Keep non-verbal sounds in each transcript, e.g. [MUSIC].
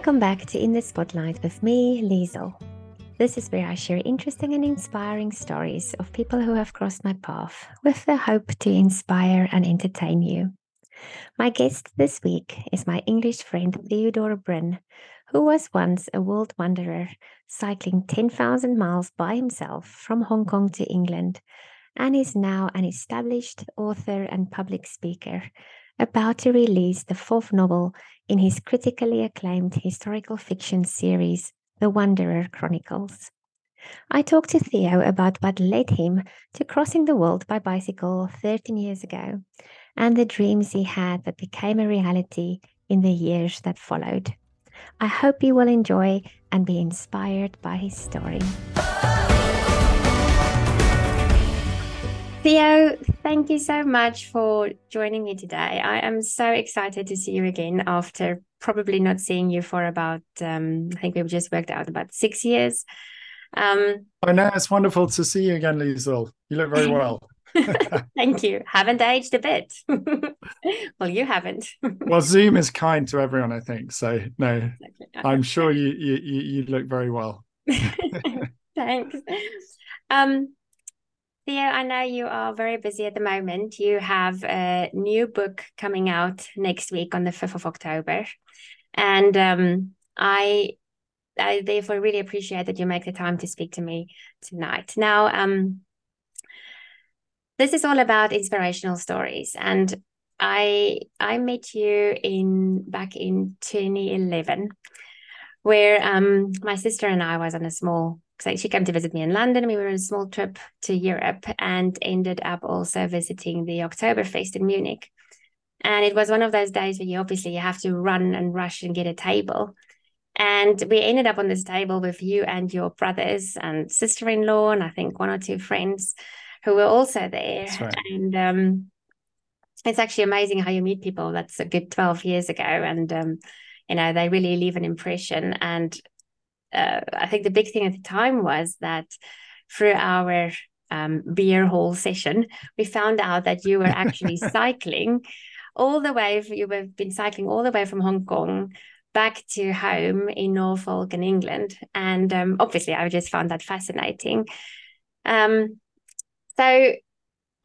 Welcome back to In the Spotlight with me, Liezl. This is where I share interesting and inspiring stories of people who have crossed my path with the hope to inspire and entertain you. My guest this week is my English friend Theodore Brun, who was once a world wanderer, cycling 10,000 miles by himself from Hong Kong to England, and is now an established author and public speaker about to release the fourth novel in his critically acclaimed historical fiction series, The Wanderer Chronicles. I talked to Theo about what led him to crossing the world by bicycle 13 years ago and the dreams he had that became a reality in the years that followed. I hope you will enjoy and be inspired by his story. Theo, thank you so much for joining me today. I am so excited to see you again after probably not seeing you for about, um, I think we've just worked out about six years. Um, I know it's wonderful to see you again, Liezl. You look very well. [LAUGHS] [LAUGHS] Thank you. Haven't aged a bit. [LAUGHS] well, you haven't. well, Zoom is kind to everyone, I think. So no, exactly. I'm sure you, you you look very well. Thanks. Um, Theo, I know you are very busy at the moment. You have a new book coming out next week on the 5th of October. And um, I I therefore really appreciate that you make the time to speak to me tonight. Now, um, this is all about inspirational stories, and I I met you in back in 2011, where um, my sister and I was on a small so she came to visit me in London. We were on a small trip to Europe and ended up also visiting the Oktoberfest in Munich. And it was one of those days where you obviously you have to run and rush and get a table. And we ended up on this table with you and your brothers and sister-in-law, and I think one or two friends who were also there. Right. And um, it's actually amazing how you meet people. That's a good 12 years ago. And um, you know, they really leave an impression. And uh, I think the big thing at the time was that through our um, beer hall session, we found out that you were actually [LAUGHS] cycling all the way. You've been cycling all the way from Hong Kong back to home in Norfolk in England, and um, obviously, I just found that fascinating. Um, so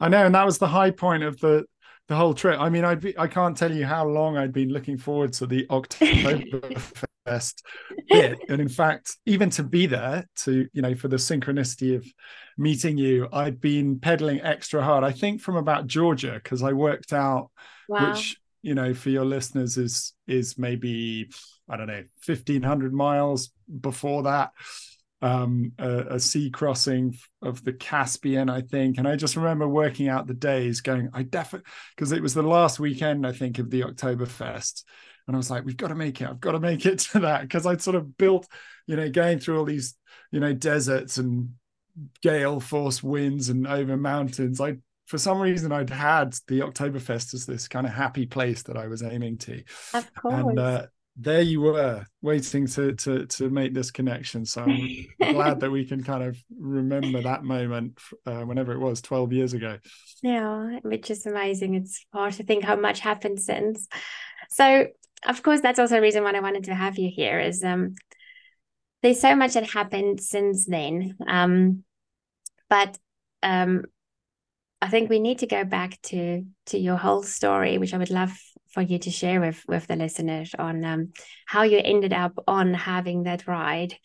I know, and that was the high point of the the whole trip. I mean, I'd be, I can't tell you how long I'd been looking forward to the Oktoberfest [LAUGHS] bit, and in fact, even to be there, to you know, for the synchronicity of meeting you, I'd been pedaling extra hard. I think from about Georgia because I worked out wow. which you know for your listeners is is maybe I don't know fifteen hundred miles before that um, a, a, sea crossing of the Caspian, I think. And I just remember working out the days, going, I definitely, because it was the last weekend, I think, of the Oktoberfest. And I was like, we've got to make it. I've got to make it to that because I'd sort of built, you know, going through all these, you know, deserts and gale force winds and over mountains. I, for some reason, I'd had the Oktoberfest as this kind of happy place that I was aiming to. Of course. And, uh, there you were waiting to to to make this connection. So i'm glad that we can kind of remember that moment uh, whenever it was 12 years ago. [LAUGHS] Yeah which is amazing. It's hard to think how much happened since. So of course that's also a reason why i wanted to have you here is um there's so much that happened since then. Um but um I think we need to go back to to your whole story, which I would love for you to share with with the listeners on um, how you ended up on having that ride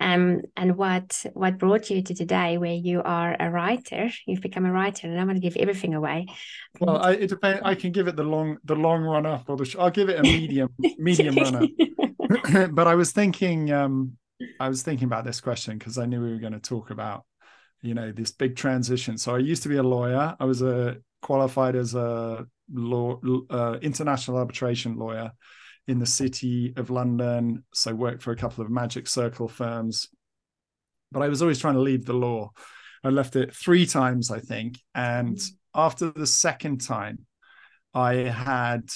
um, and what what brought you to today where you are a writer. You've become a writer and i'm going to give everything away. Well I, it depends i can give it the long the long run up or the sh- i'll give it a medium [LAUGHS] medium run up [CLEARS THROAT] but i was thinking um i was thinking about this question because i knew we were going to talk about you know this big transition. So i used to be a lawyer. I was a qualified as a law uh, international arbitration lawyer in the city of London. So worked for a couple of magic circle firms, but I was always trying to leave the law. I left it three times, I think, and mm. after the second time, I had.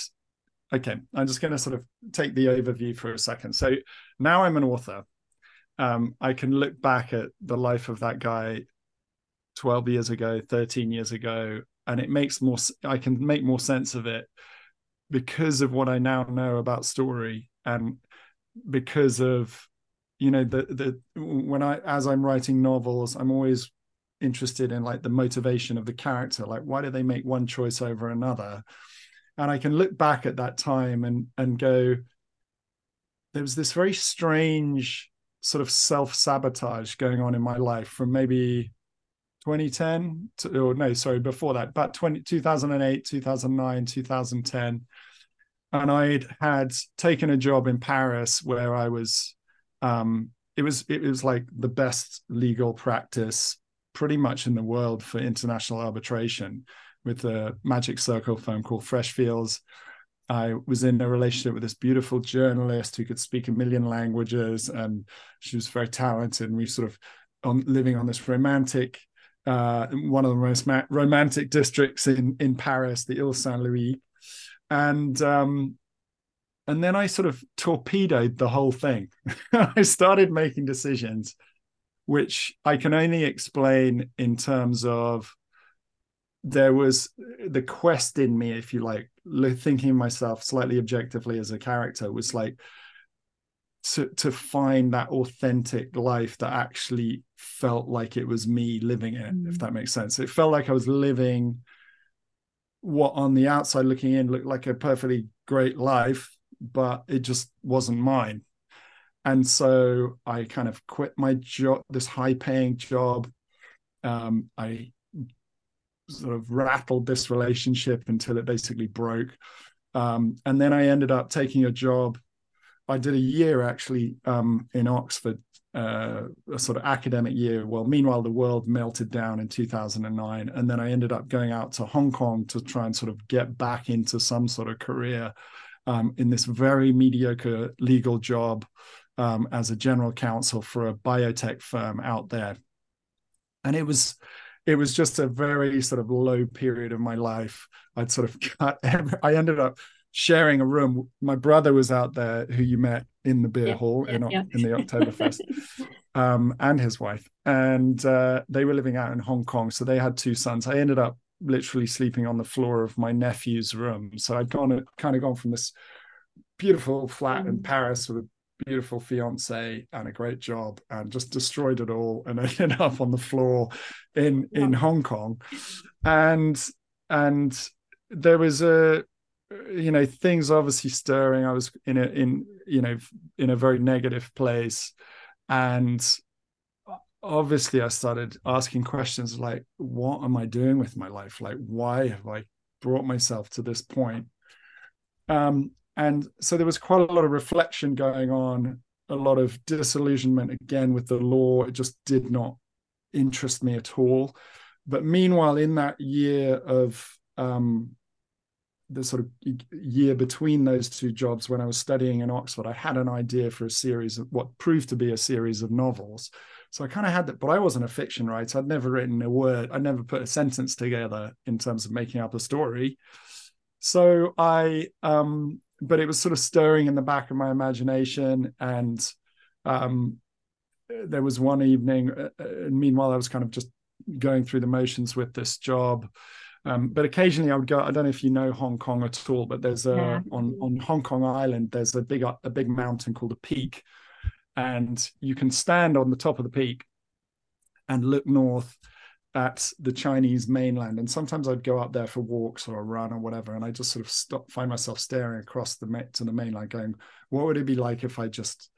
Okay, I'm just going to sort of take the overview for a second. So now I'm an author. Um, I can look back at the life of that guy 12 years ago, 13 years ago, and it makes more i can make more sense of it because of what i now know about story and because of you know the the when I as I'm writing novels, I'm always interested in like the motivation of the character like why do they make one choice over another? And i can look back at that time and and go there was this very strange sort of self-sabotage going on in my life from maybe 2010 to, or no sorry before that but 20, 2008 2009 2010 and i'd had taken a job in paris where i was um it was it was like the best legal practice pretty much in the world for international arbitration with a magic circle firm called Freshfields. I was in a relationship with this beautiful journalist who could speak a million languages, and she was very talented. And we sort of on living on this romantic, uh, one of the most ma- romantic districts in in Paris, the Ile Saint Louis, and um, and then I sort of torpedoed the whole thing. [LAUGHS] I started making decisions which I can only explain in terms of there was the quest in me, if you like, thinking myself slightly objectively as a character was like to to find that authentic life that actually felt like it was me living it, mm. if that makes sense. It felt like I was living what on the outside looking in looked like a perfectly great life, but it just wasn't mine and so I kind of quit my job, this high paying job. Um, I sort of rattled this relationship until it basically broke. Um, and then I ended up taking a job. I did a year actually um, in Oxford, uh, a sort of academic year. Well, meanwhile, the world melted down in 2009. And then I ended up going out to Hong Kong to try and sort of get back into some sort of career um, in this very mediocre legal job um, as a general counsel for a biotech firm out there, and it was it was just a very sort of low period of my life. I'd sort of [LAUGHS] cut. Every, I ended up sharing a room. My brother was out there, who you met in the beer yeah, hall yeah, in, yeah. in the Oktoberfest, [LAUGHS] um, and his wife, and uh, they were living out in Hong Kong. So they had two sons. I ended up literally sleeping on the floor of my nephew's room. So I'd gone kind of gone from this beautiful flat mm. in Paris with a beautiful fiance and a great job and just destroyed it all and [LAUGHS] ended up on the floor in in Hong Kong and and there was a you know things obviously stirring. I was in a in you know in a very negative place. And obviously i started asking questions like what am i doing with my life? Like why have i brought myself to this point? Um and so there was quite a lot of reflection going on a lot of disillusionment again with the law. It just did not interest me at all. But meanwhile in that year of um, the sort of year between those two jobs when i was studying in oxford i had an idea for a series of what proved to be a series of novels. So i kind of had that but i wasn't a fiction writer. I'd never written a word. I'd never put a sentence together in terms of making up a story. So i um but it was sort of stirring in the back of my imagination and um, there was one evening uh, uh, meanwhile i was kind of just going through the motions with this job um, but occasionally i would go i don't know if you know hong kong at all but there's a yeah. on on hong kong island there's a big a big mountain called a peak and you can stand on the top of the peak and look north at the Chinese mainland. And sometimes I'd go up there for walks or a run or whatever, and I just sort of stop, find myself staring across the to the mainland, going, "What would it be like if I just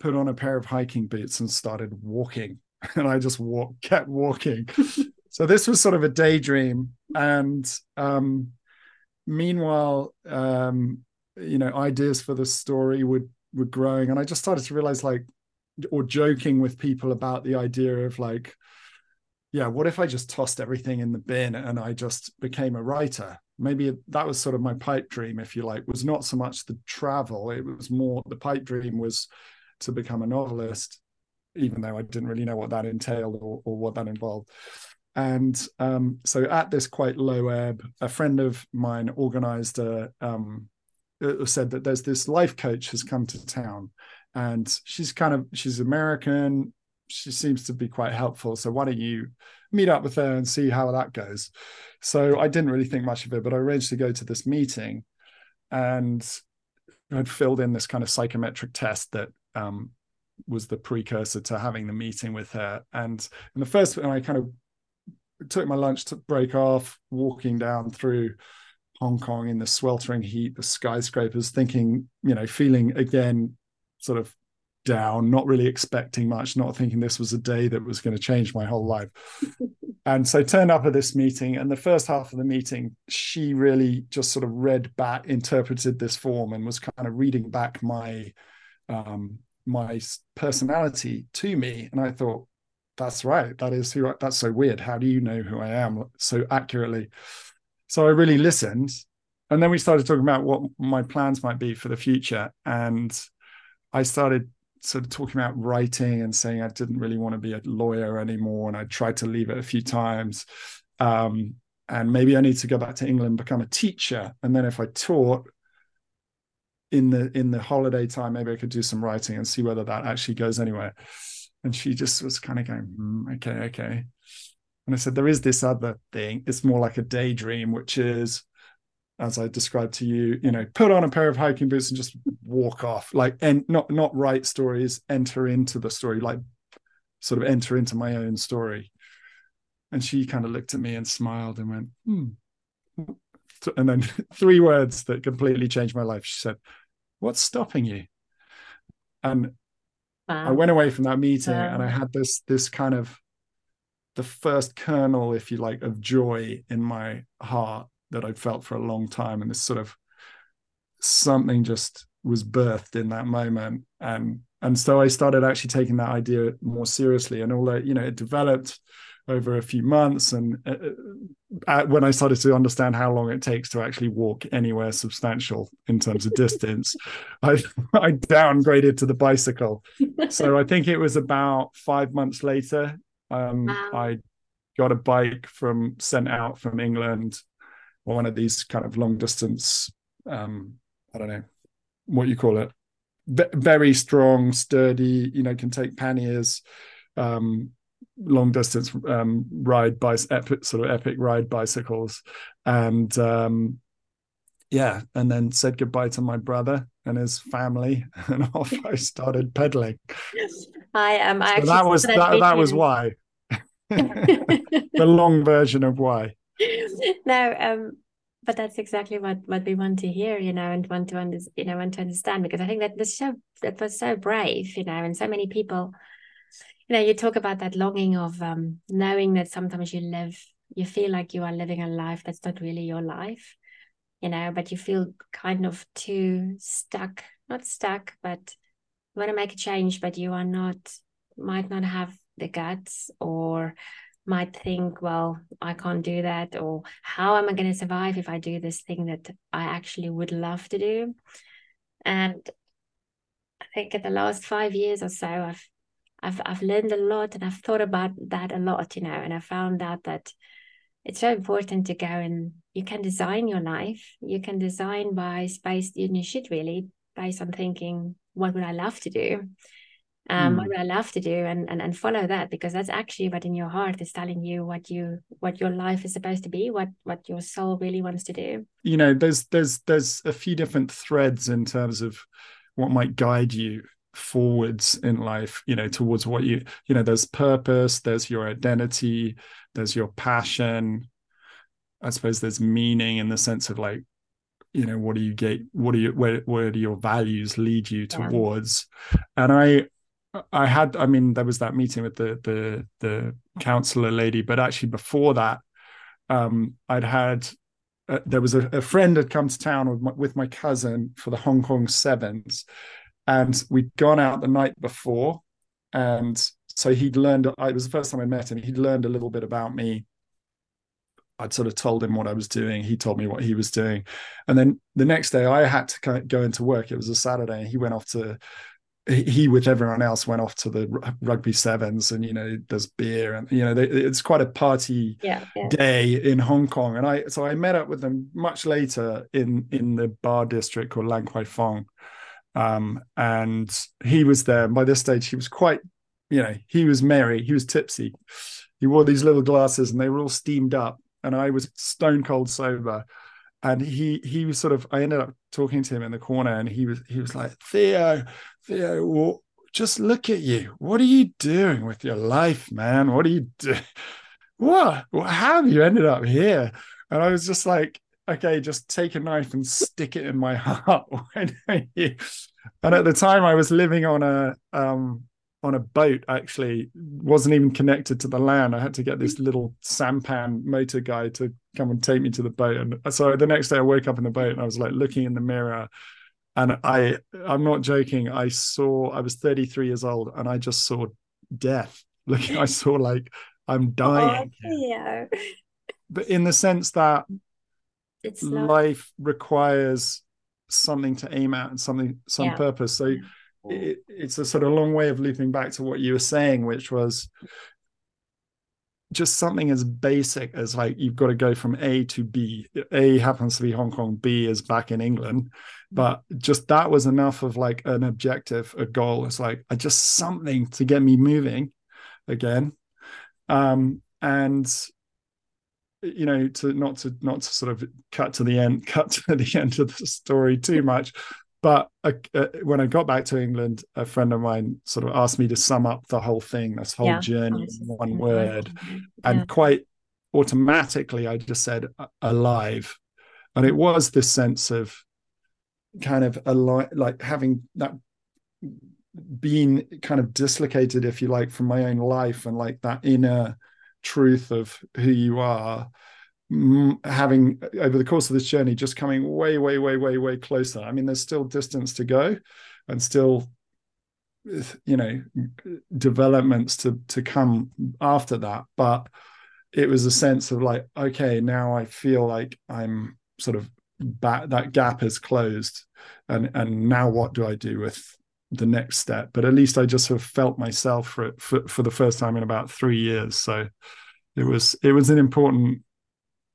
put on a pair of hiking boots and started walking?" [LAUGHS] And I just walk, kept walking. [LAUGHS] so this was sort of a daydream, and um, meanwhile, um, you know, ideas for the story would were growing, and I just started to realize, like, or joking with people about the idea of like yeah, what if I just tossed everything in the bin and I just became a writer? Maybe that was sort of my pipe dream, if you like, was not so much the travel. It was more the pipe dream was to become a novelist, even though I didn't really know what that entailed or, or what that involved. And um, so at this quite low ebb, a friend of mine organized a, um, uh, said that there's this life coach has come to town and she's kind of she's american she seems to be quite helpful. So why don't you meet up with her and see how that goes? So I didn't really think much of it, but I arranged to go to this meeting. And I'd filled in this kind of psychometric test that um, was the precursor to having the meeting with her. And in the first, I kind of took my lunch to break off, walking down through Hong Kong in the sweltering heat, the skyscrapers, thinking, you know, feeling again sort of down, not really expecting much, not thinking this was a day that was going to change my whole life. [LAUGHS] and so turned up at this meeting, and the first half of the meeting, she really just sort of read back, interpreted this form, and was kind of reading back my um, my personality to me. And I thought, that's right, that is who. I, that's so weird. How do you know who I am so accurately? So I really listened, and then we started talking about what my plans might be for the future, and I started sort of talking about writing and saying I didn't really want to be a lawyer anymore, and I tried to leave it a few times. Um, and maybe I need to go back to England, become a teacher, and then if I taught in the in the holiday time, maybe I could do some writing and see whether that actually goes anywhere. And she just was kind of going, mm, okay, okay. And I said, there is this other thing. It's more like a daydream, which is as I described to you, you know, put on a pair of hiking boots and just walk off, like and not not write stories, enter into the story, like sort of enter into my own story. And she kind of looked at me and smiled and went, hmm. And then [LAUGHS] three words that completely changed my life. She said, What's stopping you? And wow. I went away from that meeting wow. and I had this this kind of the first kernel, if you like, of joy in my heart that I'd felt for a long time. And this sort of something just was birthed in that moment. And and so I started actually taking that idea more seriously. And although, you know, it developed over a few months and uh, uh when i started to understand how long it takes to actually walk anywhere substantial in terms of distance i [LAUGHS] i downgraded to the bicycle so i [LAUGHS] think it was about five months later um, wow. i got a bike from sent out from england one of these kind of long distance um i don't know what you call it very strong sturdy you know can take panniers um long distance um ride by epic sort of epic ride bicycles. And um yeah and then said goodbye to my brother and his family. [LAUGHS] And off i [LAUGHS] started pedaling i um I so that was that, that was why. [LAUGHS] The long version of why. No um but that's exactly what what we want to hear you know and want to understand you know want to understand because i think that was so that was so brave you know and so many people you know you talk about that longing of um knowing that sometimes you live you feel like you are living a life that's not really your life you know but you feel kind of too stuck not stuck but you want to make a change but you are not might not have the guts or might think, well, I can't do that, or how am I going to survive if I do this thing that I actually would love to do? And I think in the last five years or so, I've I've I've learned a lot and I've thought about that a lot, you know, and I found out that it's so important to go and you can design your life. You can design by space, you should really based on thinking, what would I love to do? um, mm. what would I love to do and, and and follow that because that's actually what in your heart is telling you what you what your life is supposed to be what what your soul really wants to do you know there's there's there's a few different threads in terms of what might guide you forwards in life you know towards what you you know there's purpose there's your identity there's your passion. I suppose there's meaning in the sense of like you know what do you get what do you where, where do your values lead you towards? And i I had, I mean, there was that meeting with the the the counselor lady, but actually before that, um, I'd had uh, there was a, a, friend had come to town with my, with my cousin for the Hong Kong Sevens, and we'd gone out the night before, and so he'd learned. It was the first time I met him. He'd learned a little bit about me. I'd sort of told him what I was doing. He told me what he was doing, and then the next day I had to go into work. It was a Saturday, and he went off to he with everyone else went off to the rugby sevens and you know there's beer and you know they, it's quite a party yeah, yeah. day in hong kong and i so i met up with them much later in in the bar district called lan kwai fong um, and he was there by this stage he was quite you know he was merry he was tipsy he wore these little glasses and they were all steamed up and i was stone cold sober and he he was sort of I ended up talking to him in the corner, and he was he was like Theo, Theo, well, just look at you. What are you doing with your life, man? What are you doing? [LAUGHS] What? How have you ended up here? And I was just like, okay, just take a knife and stick it in my heart. [LAUGHS] and at the time, I was living on a um, on a boat. Actually, wasn't even connected to the land. I had to get this little sampan motor guy to come and take me to the boat. And so the next day, I woke up in the boat and I was like looking in the mirror and I I'm not joking. I saw I was 33 years old and I just saw death. [LAUGHS] Looking, I saw like I'm dying. Oh, yeah. But in the sense that it's life requires something to aim at and something some yeah. purpose. So it, it's a sort of long way of looping back to what you were saying, which was just something as basic as like you've got to go from A to B. A happens to be Hong Kong, B is back in England. But just that was enough of like an objective, a goal. It's like I just something to get me moving again. Um, and you know, to not to not to sort of cut to the end, [LAUGHS] cut to the end of the story too much. But uh, uh, when I got back to England, a friend of mine sort of asked me to sum up the whole thing, this whole yeah. journey in one word. Yeah. And quite automatically, I just said alive. And it was this sense of kind of alive, like having that being kind of dislocated, if you like, from my own life and like that inner truth of who you are having over the course of this journey just coming way way way way way closer. I mean there's still distance to go and still you know developments to to come after that. But it was a sense of like okay now i feel like i'm sort of back that gap is closed. And and now what do i do with the next step but at least i just sort of felt myself for it for, for the first time in about three years so it was it was an important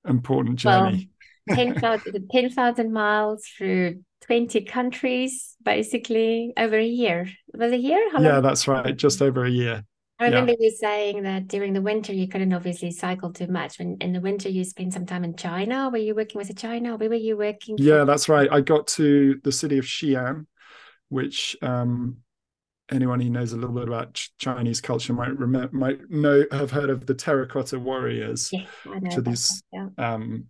important journey. Well, 10,000 10, [LAUGHS] miles through 20 countries, basically over a year. Was a year? How yeah, that's right. Just over a year. I remember yeah. you saying that during the winter you couldn't obviously cycle too much. When in the winter you spent some time in China. Were you working with China? Where were you working? Yeah, that's right. I got to the city of Xi'an, which um, anyone who knows a little bit about Chinese culture might remember, might know have heard of the terracotta warriors, yeah, which are these yeah. um,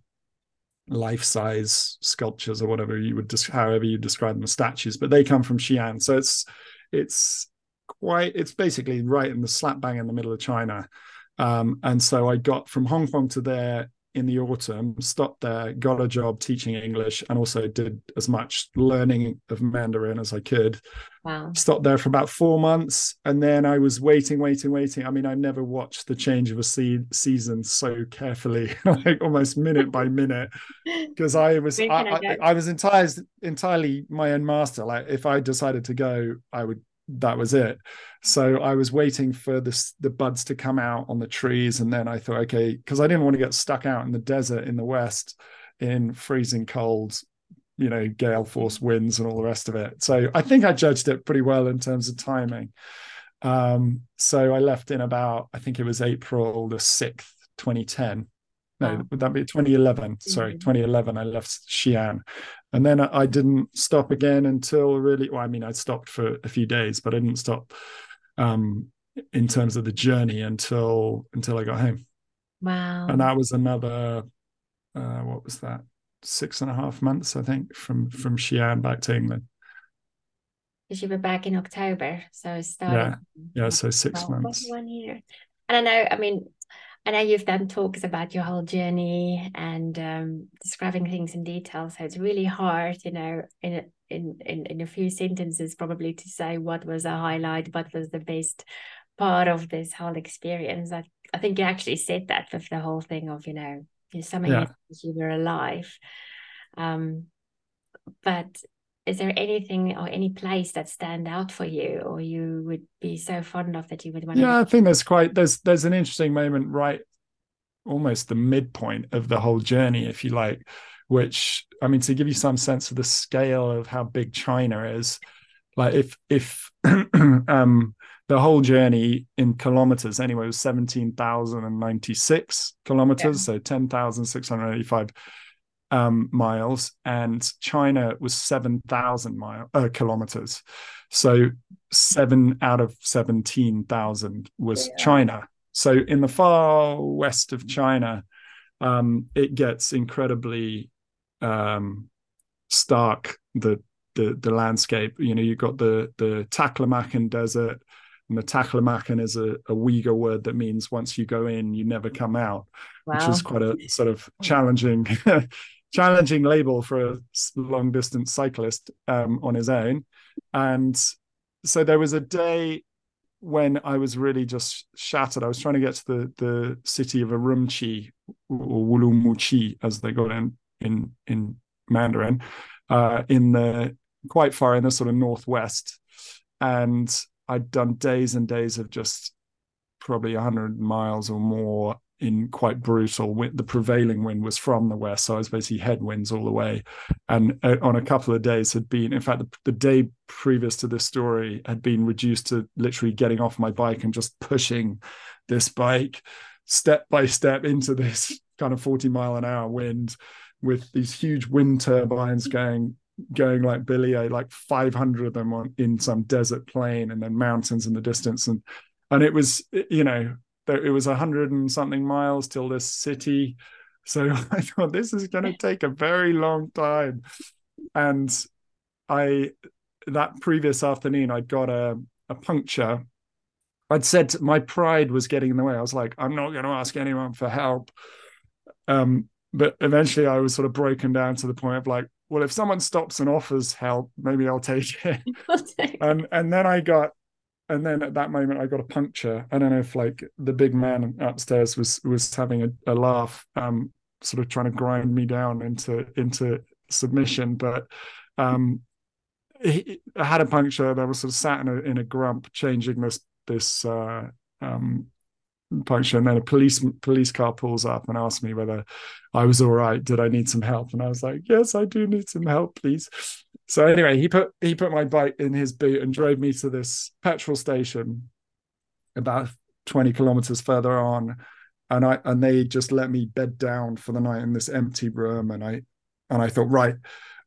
life-size sculptures or whatever you would just however you describe them statues, but they come from Xi'an, so it's it's quite it's basically right in the slap bang in the middle of China. Um, and so I got from Hong Kong to there in the autumn, stopped there, got a job teaching English, and also did as much learning of Mandarin as I could. Wow. Stopped there for about four months, and then I was waiting, waiting, waiting. I mean, I never watched the change of a se- season so carefully, [LAUGHS] like almost minute by minute, [LAUGHS] because I was I, I, I was entirely entirely my own master. Like if I decided to go, I would that was it. So I was waiting for the the buds to come out on the trees, and then I thought, okay, because I didn't want to get stuck out in the desert in the west in freezing cold, you know, gale force winds and all the rest of it. So I think I judged it pretty well in terms of timing. Um, so I left in about, I think it was April the sixth, 2010 no, wow. would that be 2011? Sorry, mm-hmm. 2011. I left Xi'an, and then I, didn't stop again until really. Well, I mean, I stopped for a few days, but I didn't stop um, in terms of the journey until until I got home. Wow! And that was another. Uh, what was that? Six and a half months, I think, from from Xi'an back to England. Because you were back in October, so started. Yeah, yeah. So six months. One year, and I know. I mean, I know you've done talks about your whole journey and um, describing things in detail. So it's really hard, you know, in a, in, in in a few sentences, probably to say what was a highlight, what was the best part of this whole experience. I I think you actually said that with the whole thing of you know, you summing yeah. you were alive. Um, but is there anything or any place that stand out for you or you would be so fond of that you would want yeah to- i think there's quite there's there's an interesting moment right almost the midpoint of the whole journey if you like which i mean to give you some sense of the scale of how big china is like if if [CLEARS THROAT] um the whole journey in kilometers anyway was 17,096 kilometers yeah. so 10,685 um, miles, and China was seven thousand mile uh, kilometers. So seven out of seventeen thousand was yeah. China. So in the far west of China, um, it gets incredibly um, stark. The the the landscape. You know, you've got the the Taklamakan Desert, and the Taklamakan is a, a Uyghur word that means once you go in, you never come out, wow. which is quite a sort of [LAUGHS] challenging [LAUGHS] challenging label for a long distance cyclist um, on his own. And so there was a day when I was really just shattered. I was trying to get to the the city of Urumqi or Wulumuchi, as they got in in in Mandarin, uh, in the quite far in the sort of northwest, and I'd done days and days of just probably 100 miles or more in quite brutal. The prevailing wind was from the west, so I was basically headwinds all the way. And uh, on a couple of days had been, in fact, the, the, day previous to this story had been reduced to literally getting off my bike and just pushing this bike step by step into this [LAUGHS] kind of 40 mile an hour wind with these huge wind turbines going going like Billy, like 500 of them on in some desert plain and then mountains in the distance. And and it was, you know, it was a hundred and something miles till this city. So [LAUGHS] I thought this is going [LAUGHS] to take a very long time. And I, that previous afternoon, I'd got a, a puncture. I'd said my pride was getting in the way. I was like, I'm not going to ask anyone for help. Um, but eventually I was sort of broken down to the point of like, well, if someone stops and offers help, maybe I'll take it. [LAUGHS] and and then I got and then at that moment I got a puncture. I don't know if like the big man upstairs was was having a, a laugh, um, sort of trying to grind me down into into submission, but um, he, I had a puncture. I was sort of sat in a in a grump, changing this this uh, um, puncture, and then a police police car pulls up and asks me whether I was all right. Did I need some help? And I was like, yes, I do need some help, please. So anyway, he put he put my bike in his boot and drove me to this petrol station about 20 kilometers further on. And I and they just let me bed down for the night in this empty room. And I and I thought, right,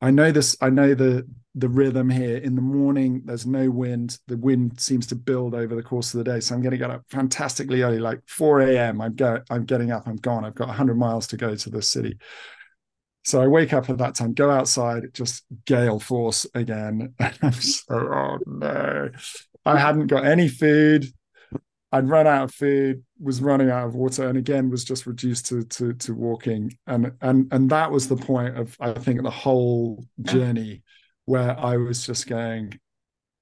I know this, I know the the rhythm here. In the morning, there's no wind. The wind seems to build over the course of the day. So I'm going to get up fantastically early, like 4 a.m. I'm go, I'm getting up. I'm gone. I've got 100 miles to go to the city. So I wake up at that time, go outside, just gale force again. [LAUGHS] I'm so, oh no. I hadn't got any food. I'd run out of food, was running out of water, and again was just reduced to to to walking. And and and that was the point of I think the whole journey where I was just going,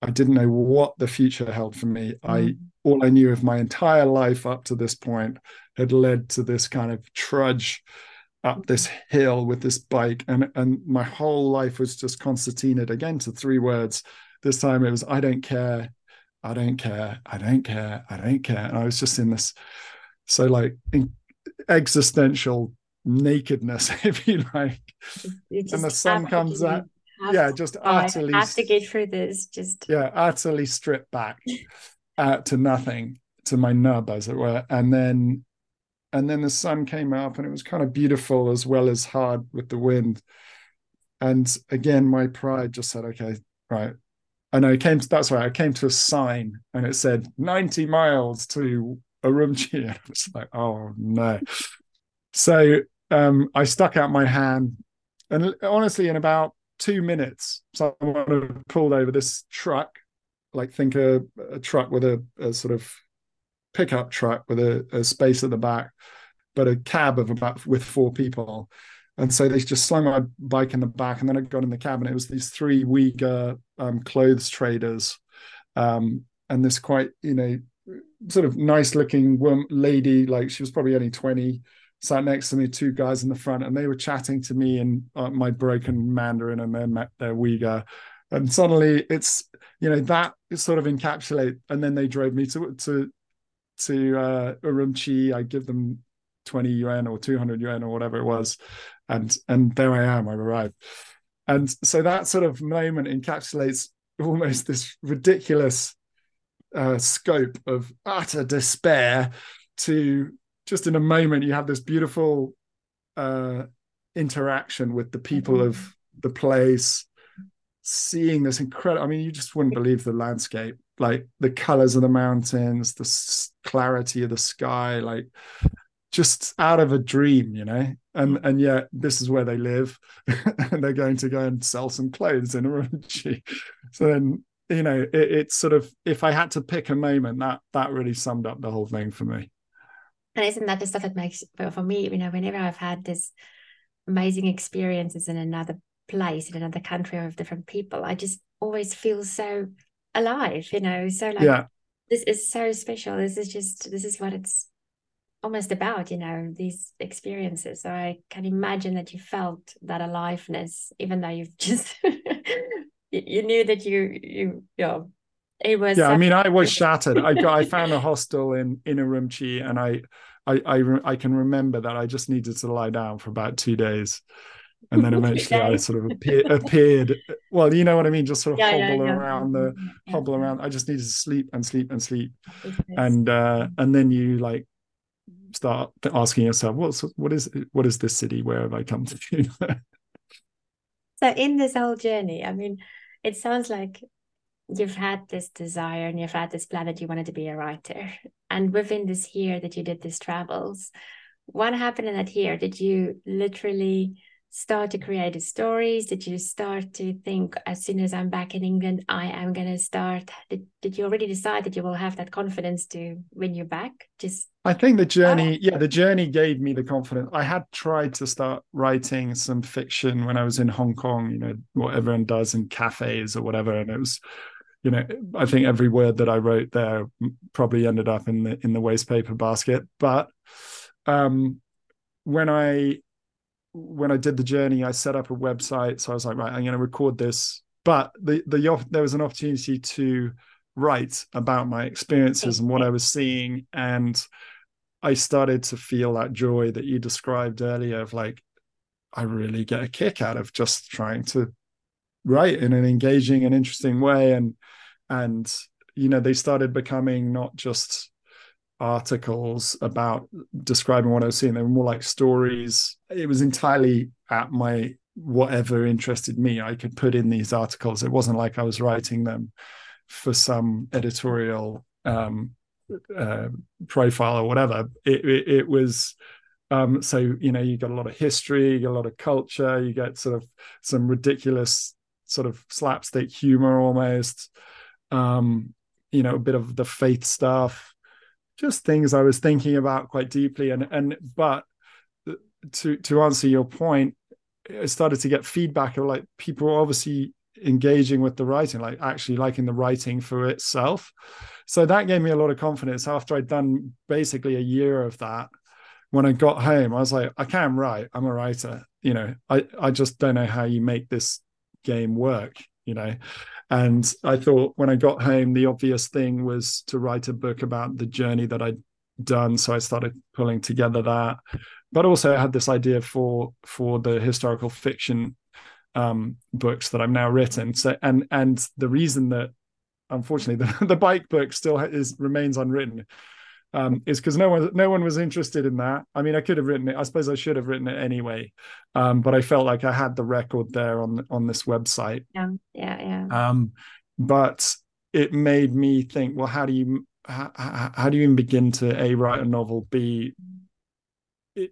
I didn't know what the future held for me. I mm-hmm. all I knew of my entire life up to this point had led to this kind of trudge up this hill with this bike and and my whole life was just concertinaed again to three words. This time it was i don't care. I don't care. I don't care. I don't care. And i was just in this so like existential nakedness [LAUGHS] if you like. And the sun comes out. yeah just utterly I have to get through this just yeah utterly stripped back uh, to nothing to my nub as it were. And then and then the sun came up and it was kind of beautiful as well as hard with the wind. And again my pride just said okay right. And I came to, that's right I came to a sign and it said 90 miles to Urumqi. [LAUGHS] And I was like oh no. So um, I stuck out my hand and honestly in about two minutes someone pulled over this truck like think a, a truck with a, a sort of pickup truck with a, a space at the back, but a cab of about with four people. And so they just slung my bike in the back, and then I got in the cab, and it was these three Uyghur um, clothes traders, um, and this quite you know sort of nice looking woman, lady, like she was probably only twenty, sat next to me, two guys in the front, and they were chatting to me in uh, my broken Mandarin, and met their Uyghur, and suddenly it's you know that sort of encapsulate, and then they drove me to to to uh, Urumqi. I give them 20 yuan or 200 yuan or whatever it was. And, and there I am, I've arrived. And so that sort of moment encapsulates almost this ridiculous uh, scope of utter despair to just in a moment you have this beautiful uh, interaction with the people mm-hmm. of the place seeing this incredible i mean you just wouldn't believe the landscape like the colors of the mountains the clarity of the sky like just out of a dream you know? And mm. and yet this is where they live. And [LAUGHS] they're going to go and sell some clothes in Urumqi [LAUGHS] so then you know it, it's sort of if i had to pick a moment that that really summed up the whole thing for me. And isn't that the stuff that makes for me you know whenever i've had this amazing experiences in another place in another country with different people i just always feel so alive you know? So like yeah. this is so special. This is just this is what it's almost about you know these experiences. So i can imagine that you felt that aliveness even though you've [LAUGHS] just you knew that you you you know it was yeah i mean i was shattered. I got i found a [LAUGHS] hostel in in Urumqi and i I, I I can remember that I just needed to lie down for about two days, and then eventually I sort of appear, [LAUGHS] appeared. Well, you know what I mean, just sort of yeah, hobble yeah, around the yeah. hobble around. I just needed to sleep and sleep and sleep, and uh, and then you like start asking yourself, what's what is what is this city? Where have I come to? [LAUGHS] so in this whole journey, I mean, it sounds like you've had this desire and you've had this plan that you wanted to be a writer and within this year that you did these travels what happened in that year did you literally start to create the stories? Did you start to think as soon as i'm back in england i am going to start did, did you already decide that you will have that confidence to when you're back? Just i think the journey yeah the journey gave me the confidence. I had tried to start writing some fiction when i was in hong kong you know what everyone does in cafes or whatever and it was you know i think every word that i wrote there probably ended up in the in the waste paper basket. But um when i when i did the journey i set up a website. So i was like right i'm going to record this. But the the there was an opportunity to write about my experiences and what i was seeing. And i started to feel that joy that you described earlier of like i really get a kick out of just trying to write in an engaging and interesting way. And and you know they started becoming not just articles about describing what I was seeing. They were more like stories. It was entirely at my whatever interested me. I could put in these articles. It wasn't like I was writing them for some editorial um, uh, profile or whatever. It, it, it was um, so you know you got a lot of history, you a lot of culture, you get sort of some ridiculous sort of slapstick humor almost um, you know, a bit of the faith stuff, just things I was thinking about quite deeply. And and but to to answer your point, I started to get feedback of like people obviously engaging with the writing, like actually liking the writing for itself. So that gave me a lot of confidence after I'd done basically a year of that. When I got home, I was like, I can write. I'm a writer. You know, I, I just don't know how you make this game work, you know. And I thought when I got home, the obvious thing was to write a book about the journey that I'd done. So I started pulling together that. But also I had this idea for for the historical fiction um, books that I've now written. So and and the reason that unfortunately [LAUGHS] the, the bike book still is remains unwritten um, is because no one no one was interested in that. I mean, I could have written it. I suppose I should have written it anyway, um, but I felt like I had the record there on on this website. Yeah, yeah, yeah. Um, but it made me think. Well, how do you how, how do you even begin to a write a novel, b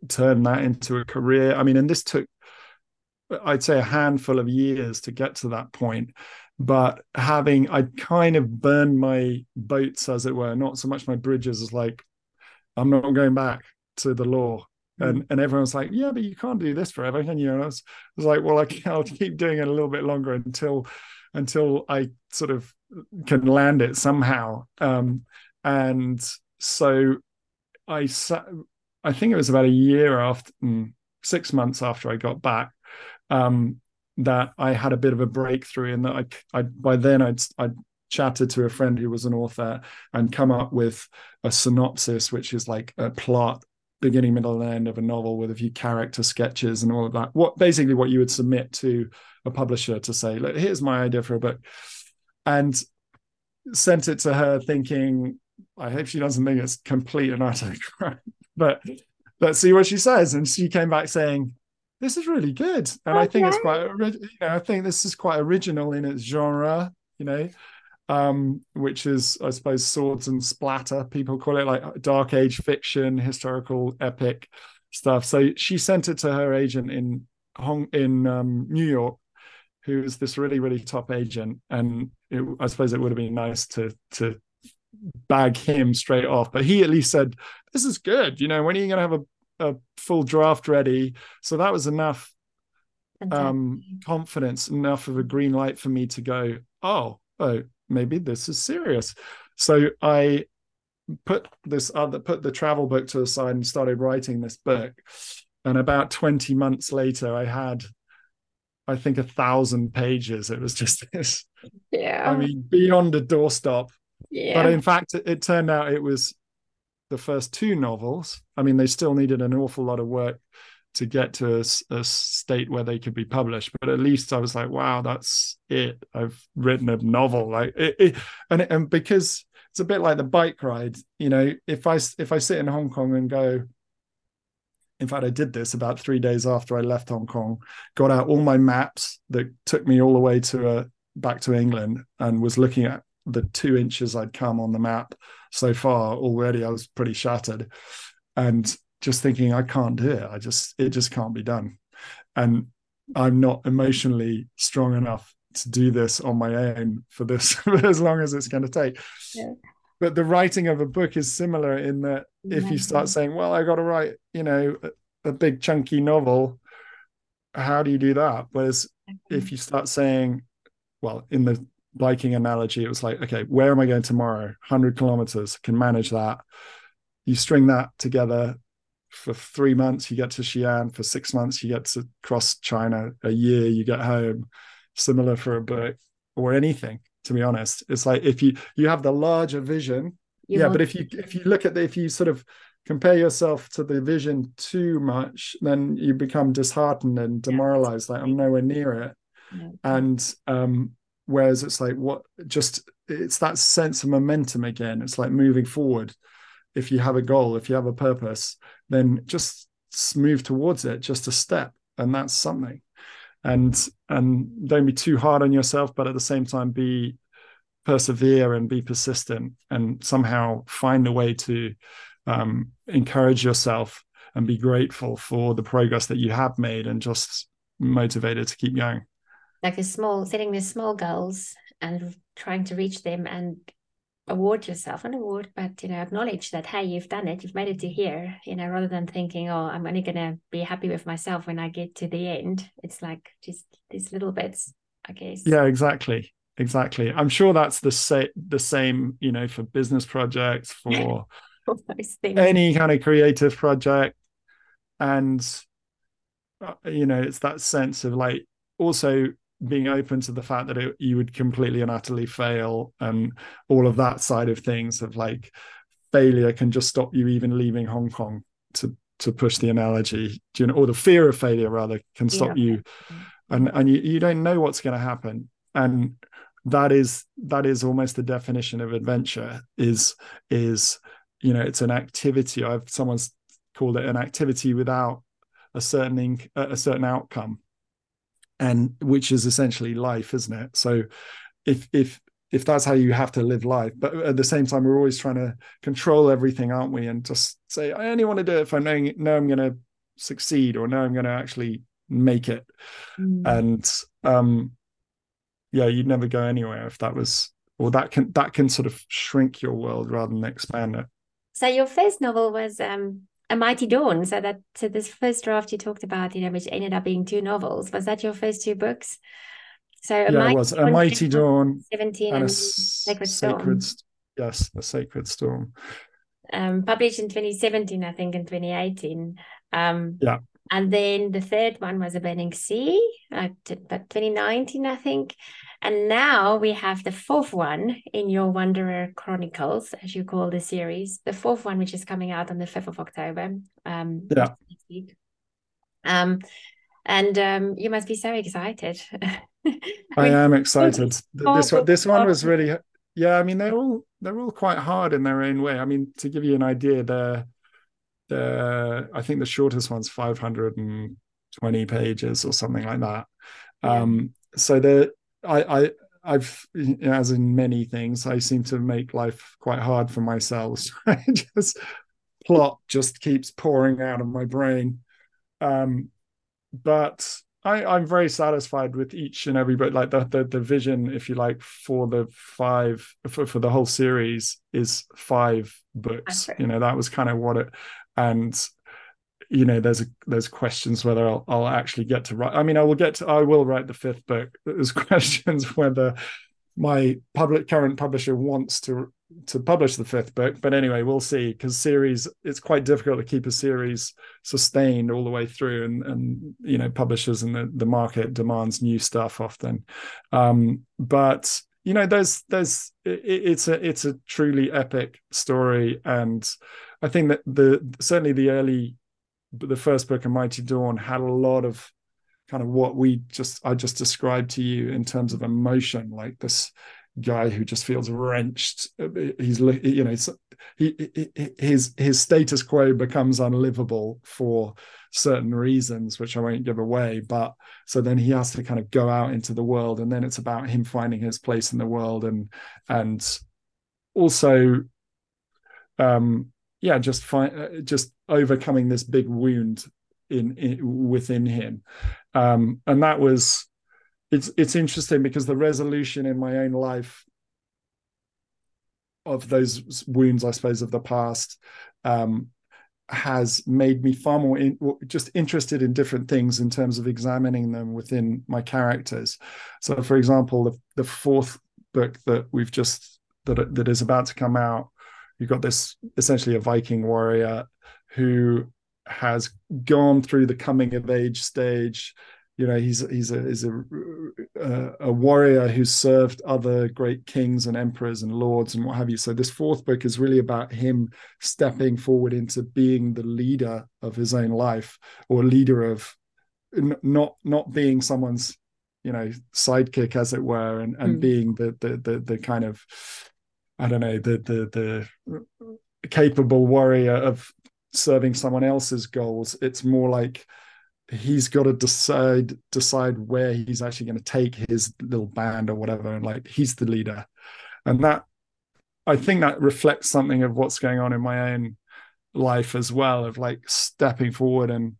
turn that into a career? I mean, and this took I'd say a handful of years to get to that point but having I kind of burned my boats, as it were, not so much my bridges as like I'm not going back to the law. Mm. And and everyone's like, yeah, but you can't do this forever, can you? And I was, I was like, well, I can, [LAUGHS] I'll keep doing it a little bit longer until until I sort of can land it somehow. Um, and so I sat, I think it was about a year after, mm, six months after I got back. Um, that I had a bit of a breakthrough in that I, I by then I'd, I'd chatted to a friend who was an author and come up with a synopsis, which is like a plot, beginning, middle, and end of a novel with a few character sketches and all of that. What basically what you would submit to a publisher to say, look, here's my idea for a book. And sent it to her thinking, I hope she doesn't think it's complete and utter [LAUGHS] crap. But let's see what she says. And she came back saying, this is really good, and okay. I think it's quite, you know, I think this is quite original in its genre, you know, um, which is, I suppose, swords and splatter. People call it like dark age fiction, historical epic stuff. So she sent it to her agent in Hong in um, New York, who is this really really top agent, and it, I suppose it would have been nice to to bag him straight off, but he at least said, "This is good." You know, when are you going to have a, a full draft ready? So that was enough um confidence enough of a green light for me to go oh oh maybe this is serious. So i put this other put the travel book to the side and started writing this book. And about 20 months later i had i think a thousand pages. It was just [LAUGHS] this. Yeah. i mean beyond a doorstop. Yeah. but in fact it, it turned out it was the first two novels. I mean they still needed an awful lot of work to get to a, a, state where they could be published but at least i was like wow that's it. I've written a novel. Like it, it, and and because it's a bit like the bike ride you know if i if i sit in hong kong and go in fact i did this about three days after i left hong kong got out all my maps that took me all the way to a uh, back to england and was looking at the two inches i'd come on the map so far already i was pretty shattered and just thinking i can't do it i just it just can't be done and i'm not emotionally strong enough to do this on my own for this [LAUGHS] for as long as it's going to take. Yeah. But the writing of a book is similar in that if you start saying, "Well, I got to write," you know, a, a, big chunky novel, how do you do that? Whereas if you start saying, well, in the biking analogy, it was like, okay, where am I going tomorrow? Hundred kilometers, can manage that. You string that together for three months, you get to Xi'an. For six months, you get to cross China. A year, you get home similar for a book or anything to be honest it's like if you you have the larger vision you yeah but if you if you look at the if you sort of compare yourself to the vision too much then you become disheartened and demoralized like i'm nowhere near it and um whereas it's like what just it's that sense of momentum again. It's like moving forward. If you have a goal if you have a purpose then just move towards it just a step. And that's something. And and don't be too hard on yourself but at the same time be persevere and be persistent and somehow find a way to um, encourage yourself and be grateful for the progress that you have made and just motivated to keep going like the small setting the small goals and trying to reach them and award yourself an award but you know acknowledge that hey you've done it you've made it to here you know rather than thinking oh i'm only going to be happy with myself when i get to the end. It's like just these little bits i guess. Yeah exactly exactly. I'm sure that's the same the same you know for business projects [LAUGHS] for any kind of creative project. And uh, you know it's that sense of like also being open to the fact that it, you would completely and utterly fail and all of that side of things of like failure can just stop you even leaving Hong Kong to to push the analogy you know or the fear of failure rather can stop yeah. you. Mm-hmm. And and you, you don't know what's going to happen. And that is that is almost the definition of adventure is is you know it's an activity. I've someone's called it an activity without a certain a certain outcome and which is essentially life isn't it? So if if if that's how you have to live life but at the same time we're always trying to control everything aren't we? And just say i only want to do it if i know, know i'm going to succeed or know i'm going to actually make it. Mm. and um yeah you'd never go anywhere if that was or that can that can sort of shrink your world rather than expand it. So your first novel was um a Mighty Dawn. So that so this first draft you talked about, you know, which ended up being two novels. Was that your first two books? So yeah, Mighty it was a Mighty Dawn, seventeen, and, and Sacred, Sacred Storm. Yes, a Sacred Storm. Um, published in 2017, I think, in 2018. Um, yeah. And then the third one was A Burning Sea, uh, but 2019, I think. And now we have the fourth one in your Wanderer Chronicles, as you call the series, the fourth one, which is coming out on the 5th of October. Um, yeah. Um, and um, you must be so excited. [LAUGHS] I am excited. This one, this one was really, yeah. I mean, they're all they're all quite hard in their own way. I mean, to give you an idea, they're, they're I think the shortest one's 520 pages or something like that. Yeah. Um, so the I, I I've as in many things, I seem to make life quite hard for myself. So [LAUGHS] I just plot just keeps pouring out of my brain. Um, but I, I'm very satisfied with each and every book. Like the, the the vision, if you like, for the five for, for the whole series is five books. You know, that was kind of what it and you know there's a, there's questions whether I'll, I'll actually get to write i mean i will get to i will write the fifth book. [LAUGHS] There's questions whether my public current publisher wants to to publish the fifth book but anyway we'll see because series it's quite difficult to keep a series sustained all the way through and and you know publishers and the, the market demands new stuff often. Um but you know there's there's it, it's a it's a truly epic story and i think that the certainly the early the first book of mighty dawn had a lot of kind of what we just i just described to you in terms of emotion like this guy who just feels wrenched. He's you know he, his his status quo becomes unlivable for certain reasons, which I won't give away. But so then he has to kind of go out into the world, and then it's about him finding his place in the world, and and also, um, yeah, just find just overcoming this big wound in, in within him, um, and that was it's it's interesting because the resolution in my own life of those wounds, I suppose, of the past, um, has made me far more in, just interested in different things in terms of examining them within my characters. So, for example, the, the fourth book that we've just that that is about to come out, you've got this essentially a Viking warrior who has gone through the coming of age stage you know he's he's a he's a, a, a warrior who served other great kings and emperors and lords and what have you so this fourth book is really about him stepping forward into being the leader of his own life or leader of not not being someone's you know sidekick as it were and and mm. being the, the the the kind of i don't know the the the capable warrior of serving someone else's goals. It's more like he's got to decide decide where he's actually going to take his little band or whatever and like he's the leader. And that i think that reflects something of what's going on in my own life as well of like stepping forward and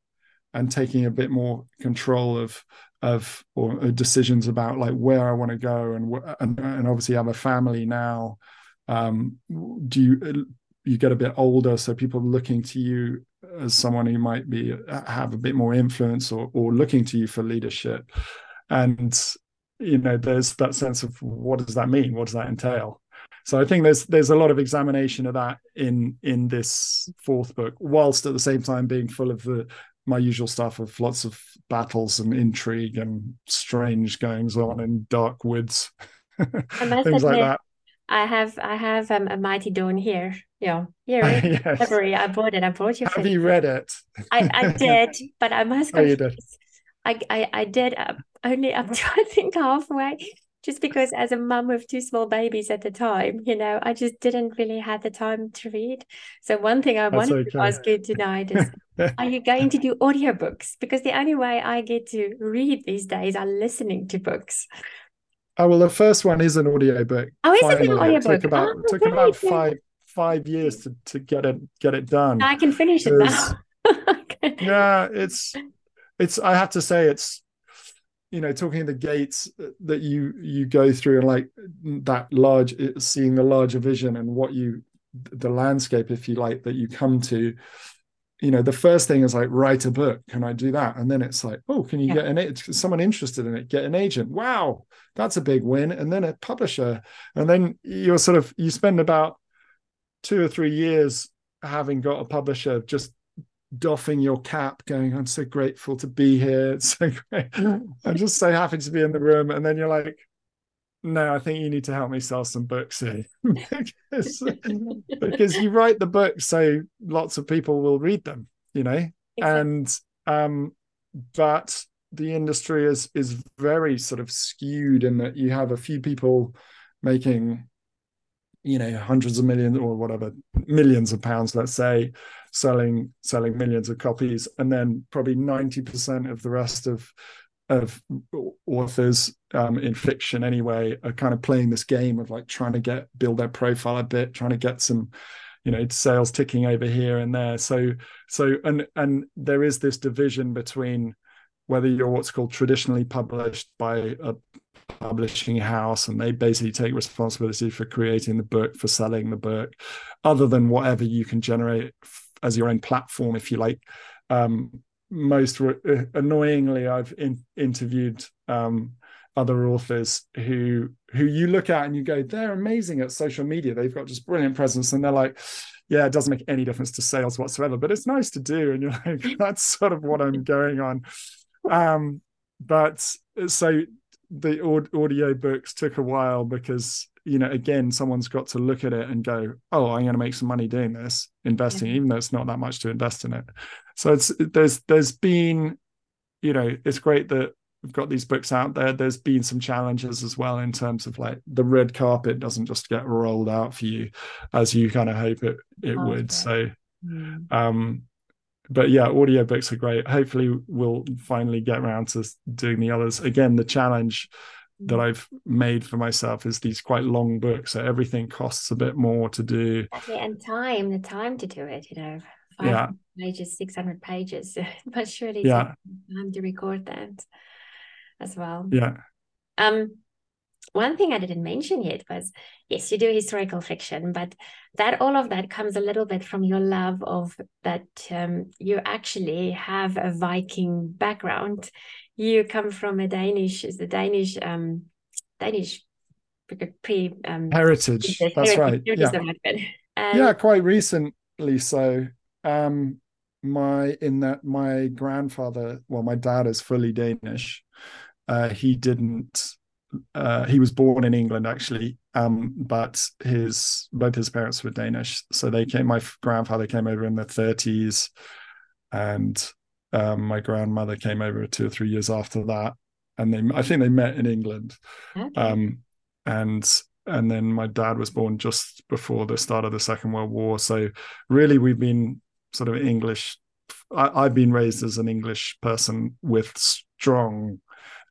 and taking a bit more control of of or uh, decisions about like where I want to go and and, and obviously I have a family now um do you you get a bit older so people looking to you as someone who might be have a bit more influence or or looking to you for leadership? And you know there's that sense of what does that mean? What does that entail? So i think there's there's a lot of examination of that in in this fourth book whilst at the same time being full of the my usual stuff of lots of battles and intrigue and strange goings on in dark woods [LAUGHS] things like that I have I have um, a Mighty Dawn here. Yeah, here [LAUGHS] yes. February. I bought it. I bought you. Have you read it? I, I [LAUGHS] did, but I must oh, confess, I, I I did uh, only up to I think halfway, just because as a mum with two small babies at the time, you know, I just didn't really have the time to read. So one thing I That's wanted okay. to ask you tonight is, [LAUGHS] are you going to do audiobooks? Because the only way I get to read these days are listening to books. Oh well, the first one is an audiobook. Oh, is it an audiobook? It took about oh, took about five five years to, to get it get it done. I can finish it now. [LAUGHS] okay. Yeah, it's it's. I have to say, it's you know talking the gates that you you go through and like that large seeing the larger vision and what you the landscape if you like that you come to you know the first thing is like write a book. Can i do that? And then it's like oh can you yeah. get an someone interested in it get an agent. Wow that's a big win. And then a publisher. And then you're sort of you spend about two or three years having got a publisher just doffing your cap going i'm so grateful to be here. [LAUGHS] It's so great. Mm. I'm just so happy to be in the room. And then you're like no, I think you need to help me sell some books here. [LAUGHS] Because, [LAUGHS] because you write the books so lots of people will read them, you know, exactly. and um, but the industry is is very sort of skewed in that you have a few people making you know hundreds of millions or whatever millions of pounds let's say selling selling millions of copies and then probably 90% of the rest of of authors um, in fiction anyway are kind of playing this game of like trying to get build their profile a bit trying to get some you know sales ticking over here and there. So so and and there is this division between whether you're what's called traditionally published by a publishing house and they basically take responsibility for creating the book for selling the book other than whatever you can generate as your own platform if you like. Um, most re- uh, annoyingly i've in, interviewed um, other authors who who you look at and you go they're amazing at social media. They've got just brilliant presence. And they're like yeah it doesn't make any difference to sales whatsoever but it's nice to do. [LAUGHS] And you're like that's sort of what i'm [LAUGHS] going on. Um but so the audio books took a while because you know again someone's got to look at it and go oh i'm going to make some money doing this investing yeah. even though it's not that much to invest in it so it's there's there's been you know it's great that we've got these books out there there's been some challenges as well in terms of like the red carpet doesn't just get rolled out for you as you kind of hope it it oh, would so mm. um but yeah, audiobooks are great. Hopefully, we'll finally get around to doing the others. Again, the challenge that. I've made for myself is these quite long books. So everything costs a bit more to do. And time, the time to do it, you know, five yeah. pages, 600 pages, [LAUGHS] but surely yeah. time to record that as well. Yeah. Um, one thing I didn't mention yet was yes, you do historical fiction, but that all of that comes a little bit from your love of that um, you actually have a Viking background. You come from a Danish, is the Danish, um, Danish pre um, heritage. That's heritage. right. Yeah. Um, yeah, quite recently. So, um, my in that my grandfather, well, my dad is fully Danish. Uh, he didn't uh, he was born in England actually, um, but his both his parents were Danish. So they came. My grandfather came over in the 30s, and um, my grandmother came over two or three years after that. And they, I think they met in England, okay. um, and and then my dad was born just before the start of the Second World War. So really, we've been sort of English. I, I've been raised as an English person with strong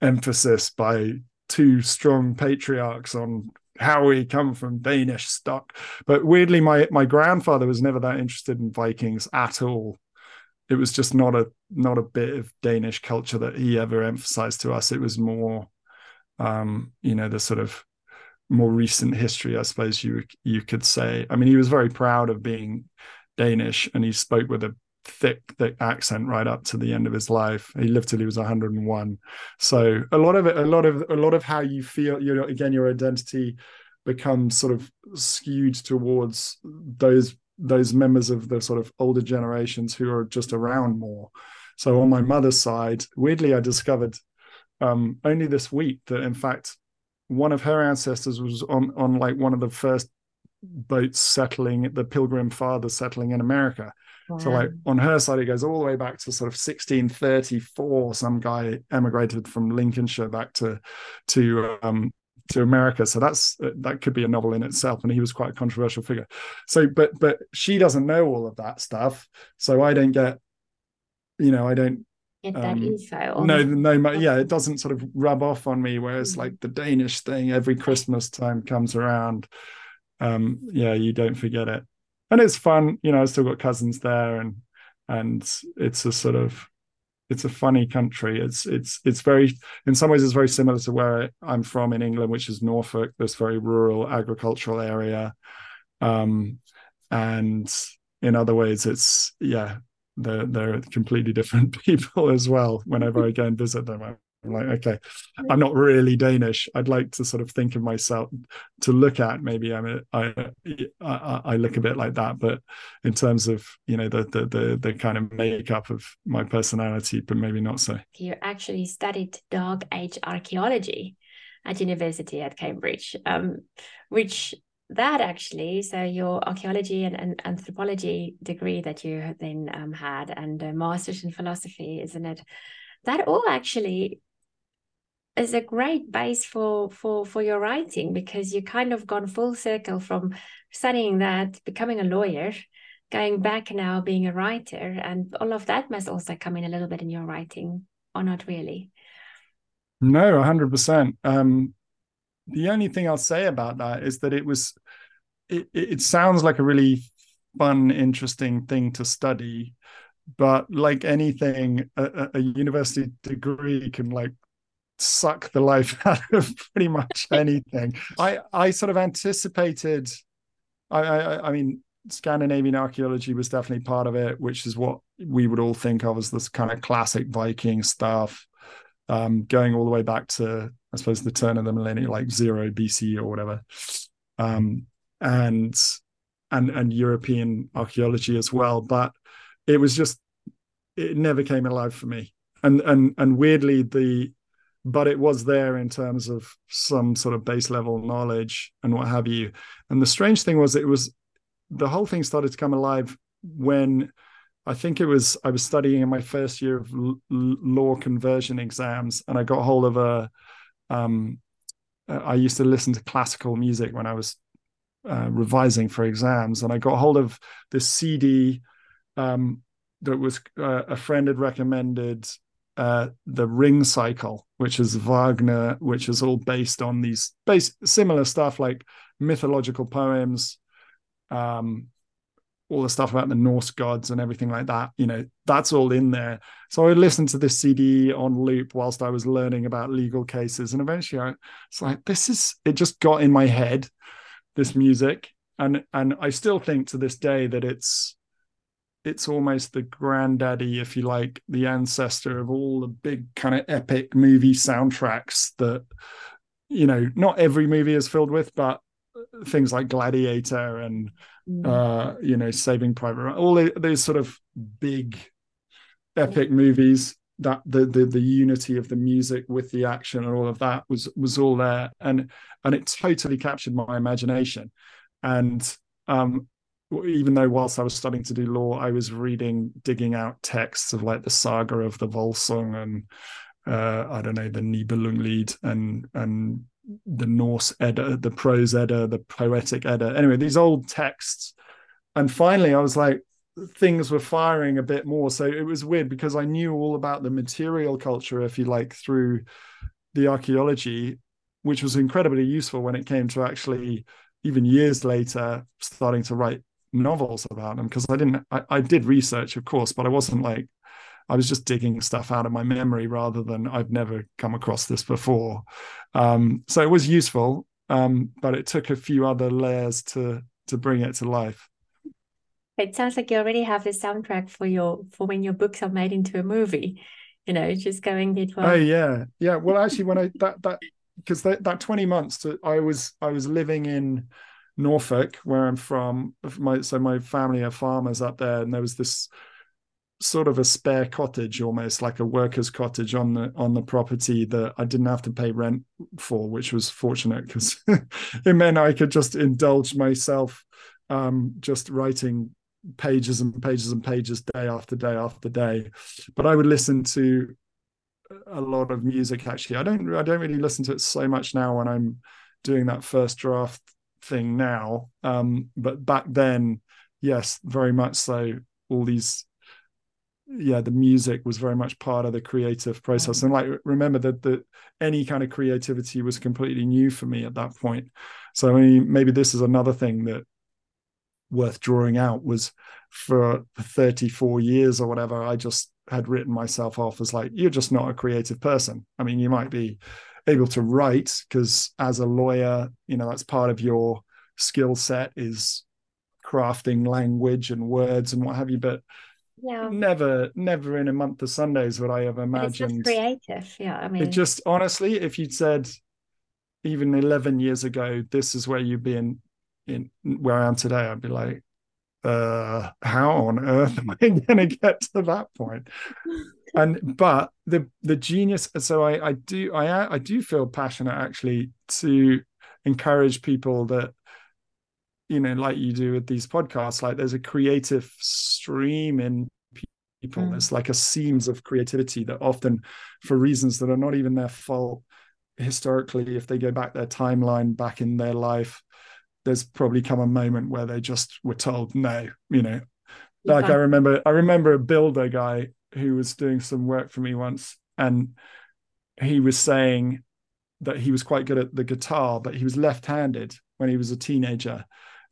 emphasis by two strong patriarchs on how we come from Danish stock. But weirdly, my my grandfather was never that interested in Vikings at all. It was just not a not a bit of Danish culture that he ever emphasized to us. It was more, um, you know, the sort of more recent history, I suppose you you could say. I mean, he was very proud of being Danish, and he spoke with a thick, thick accent right up to the end of his life. He lived till he was 101. So a lot of it, a lot of a lot of how you feel, you know, again, your identity becomes sort of skewed towards those those members of the sort of older generations who are just around more. So on my mother's side, weirdly, I discovered um, only this week that in fact one of her ancestors was on on like one of the first boats settling the pilgrim fathers settling in america so like on her side, it goes all the way back to sort of 1634. Some guy emigrated from Lincolnshire back to to um, to America. So that's that could be a novel in itself. And he was quite a controversial figure. So, but but she doesn't know all of that stuff. So I don't get, you know, I don't get that um, info. No, no, yeah, it doesn't sort of rub off on me. Whereas mm-hmm. like the Danish thing, every Christmas time comes around, um, yeah, you don't forget it and it's fun. You know, I've still got cousins there, and and it's a sort of it's a funny country. It's it's it's very in some ways it's very similar to where I'm from in England, which is Norfolk, this very rural agricultural area. Um, and in other ways, it's yeah, they're they're completely different [LAUGHS] people as well. Whenever I go and visit them, I'm like, okay, I'm not really Danish. I'd like to sort of think of myself to look at maybe I'm a, I, I, I look a bit like that, but in terms of you know the, the the the kind of makeup of my personality, but maybe not so. You actually studied Dark Age archaeology at university at Cambridge, um, which that actually so your archaeology and, and anthropology degree that you then um, had and a master's in philosophy isn't it that all actually is a great base for for for your writing because you kind of gone full circle from studying that, becoming a lawyer, going back now being a writer, and all of that must also come in a little bit in your writing, or not really. No, hundred percent. Um, the only thing I'll say about that is that it was. It, it sounds like a really fun, interesting thing to study, but like anything, a, a university degree can like suck the life [LAUGHS] out of pretty much [LAUGHS] anything. I I sort of anticipated. I, I I mean, Scandinavian archaeology was definitely part of it, which is what we would all think of as this kind of classic Viking stuff, um, going all the way back to I suppose the turn of the millennium, like zero BC or whatever, um, and and and European archaeology as well. But it was just it never came alive for me, and and and weirdly the but it was there in terms of some sort of base level knowledge and what have you. And the strange thing was, it was the whole thing started to come alive when I think it was I was studying in my first year of l- law conversion exams, and I got hold of a. Um, I used to listen to classical music when I was uh, revising for exams, and I got hold of this CD um, that was uh, a friend had recommended uh, the Ring Cycle, which is Wagner, which is all based on these base similar stuff like mythological poems, um, all the stuff about the Norse gods and everything like that. You know, that's all in there. So I listened to this CD on loop whilst I was learning about legal cases, and eventually I was like, "This is." It just got in my head, this music, and and I still think to this day that it's it's almost the granddaddy, if you like, the ancestor of all the big kind of epic movie soundtracks that, you know, not every movie is filled with, but things like Gladiator and, mm. uh, you know, Saving Private Ryan, all those sort of big epic movies that the, the the unity of the music with the action and all of that was was all there. And and it totally captured my imagination. And um even though whilst I was studying to do law, I was reading, digging out texts of like the saga of the Volsung and uh, I don't know the Nibelungenlied and and the Norse Edda, the prose Edda, the poetic Edda. Anyway, these old texts, and finally, I was like, things were firing a bit more. So it was weird because I knew all about the material culture, if you like, through the archaeology, which was incredibly useful when it came to actually even years later starting to write novels about them because I didn't I, I did research of course but I wasn't like I was just digging stuff out of my memory rather than I've never come across this before. Um, so it was useful um, but it took a few other layers to to bring it to life. It sounds like you already have the soundtrack for your for when your books are made into a movie you know just going it oh yeah. Yeah well actually when I that that because that, that 20 months to, I was I was living in Norfolk, where I'm from. My so my family are farmers up there, and there was this sort of a spare cottage, almost like a worker's cottage on the on the property that I didn't have to pay rent for, which was fortunate because [LAUGHS] it meant I could just indulge myself, um, just writing pages and pages and pages day after day after day. But I would listen to a lot of music. Actually, I don't I don't really listen to it so much now when I'm doing that first draft thing now. Um, but back then, yes, very much so. All these, yeah, the music was very much part of the creative process. And like, remember that the any kind of creativity was completely new for me at that point. So I mean, maybe this is another thing that worth drawing out was for 34 years or whatever i just had written myself off as like you're just not a creative person i mean you might be able to write because as a lawyer you know that's part of your skill set is crafting language and words and what have you but yeah. never never in a month of sundays would i have imagined creative yeah i mean it just honestly if you'd said even 11 years ago this is where you'd be in in where i am today i'd be like uh how on earth am i [LAUGHS] going to get to that point [LAUGHS] and but the the genius so i i do i i do feel passionate actually to encourage people that you know like you do with these podcasts like there's a creative stream in people. Mm. There's like a seams of creativity that often, for reasons that are not even their fault, historically, if they go back their timeline back in their life, there's probably come a moment where they just were told no, you know. Like I remember, I remember a builder guy who was doing some work for me once, and he was saying that he was quite good at the guitar, but he was left-handed when he was a teenager.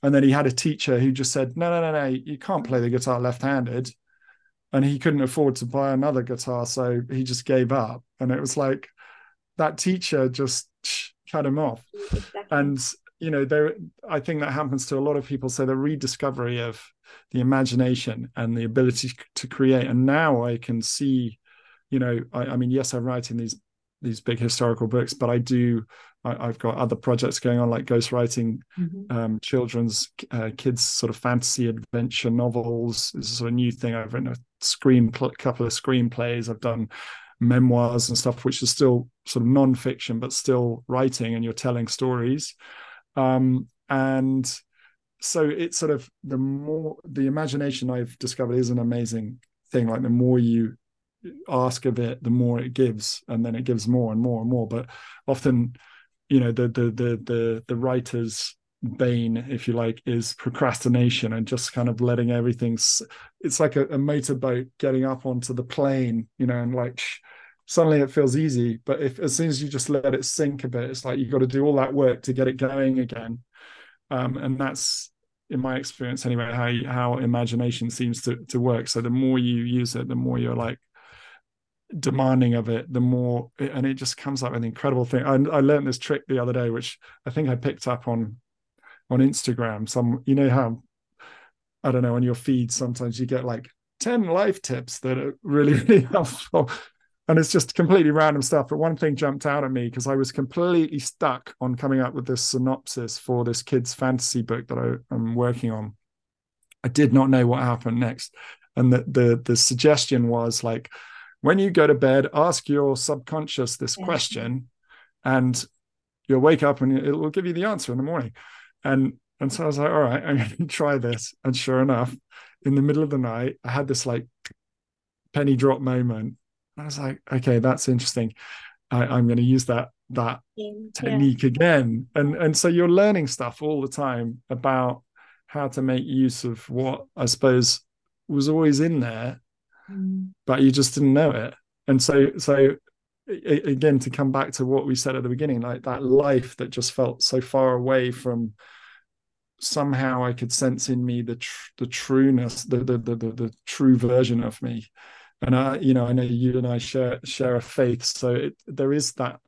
And then he had a teacher who just said, "No, no, no, no, you can't play the guitar left-handed." And he couldn't afford to buy another guitar, so he just gave up. And it was like that teacher just cut him off. Exactly. And you know there i think that happens to a lot of people. So the rediscovery of the imagination and the ability to create. And now i can see you know i, I mean yes i'm writing these these big historical books but i do I, have got other projects going on like ghostwriting mm-hmm. um, children's uh, kids sort of fantasy adventure novels. This is a sort of new thing. I've written a screen couple of screenplays. I've done memoirs and stuff which is still sort of non-fiction but still writing and you're telling stories um, and so it's sort of the more the imagination I've discovered is an amazing thing. Like the more you ask of it, the more it gives, and then it gives more and more and more. But often, you know, the the the the the writer's bane, if you like, is procrastination and just kind of letting everything. It's like a, a motorboat getting up onto the plane, you know, and like suddenly it feels easy. But if as soon as you just let it sink a bit, it's like you've got to do all that work to get it going again. Um, and that's in my experience anyway, how how imagination seems to to work. So the more you use it, the more you're like demanding of it, the more and it just comes up an incredible thing. I, I learned this trick the other day, which I think I picked up on on Instagram. Some you know how I don't know on your feed sometimes you get like 10 life tips that are really, [LAUGHS] really helpful and it's just completely random stuff. But one thing jumped out at me because I was completely stuck on coming up with this synopsis for this kid's fantasy book that I, am working on. I did not know what happened next, and the the the suggestion was like, when you go to bed, ask your subconscious this question, and you'll wake up and it will give you the answer in the morning. And and so I was like, all right, I'm going [LAUGHS] to try this. And sure enough, in the middle of the night, I had this like penny drop moment I was like, okay, that's interesting. I, am going to use that that yeah. technique again. And and so you're learning stuff all the time about how to make use of what I suppose was always in there, mm. but you just didn't know it. And so so again to come back to what we said at the beginning, like that life that just felt so far away from somehow I could sense in me the tr- the trueness, the, the the the the true version of me and I, you know, I know you and I share share a faith, so it, there is that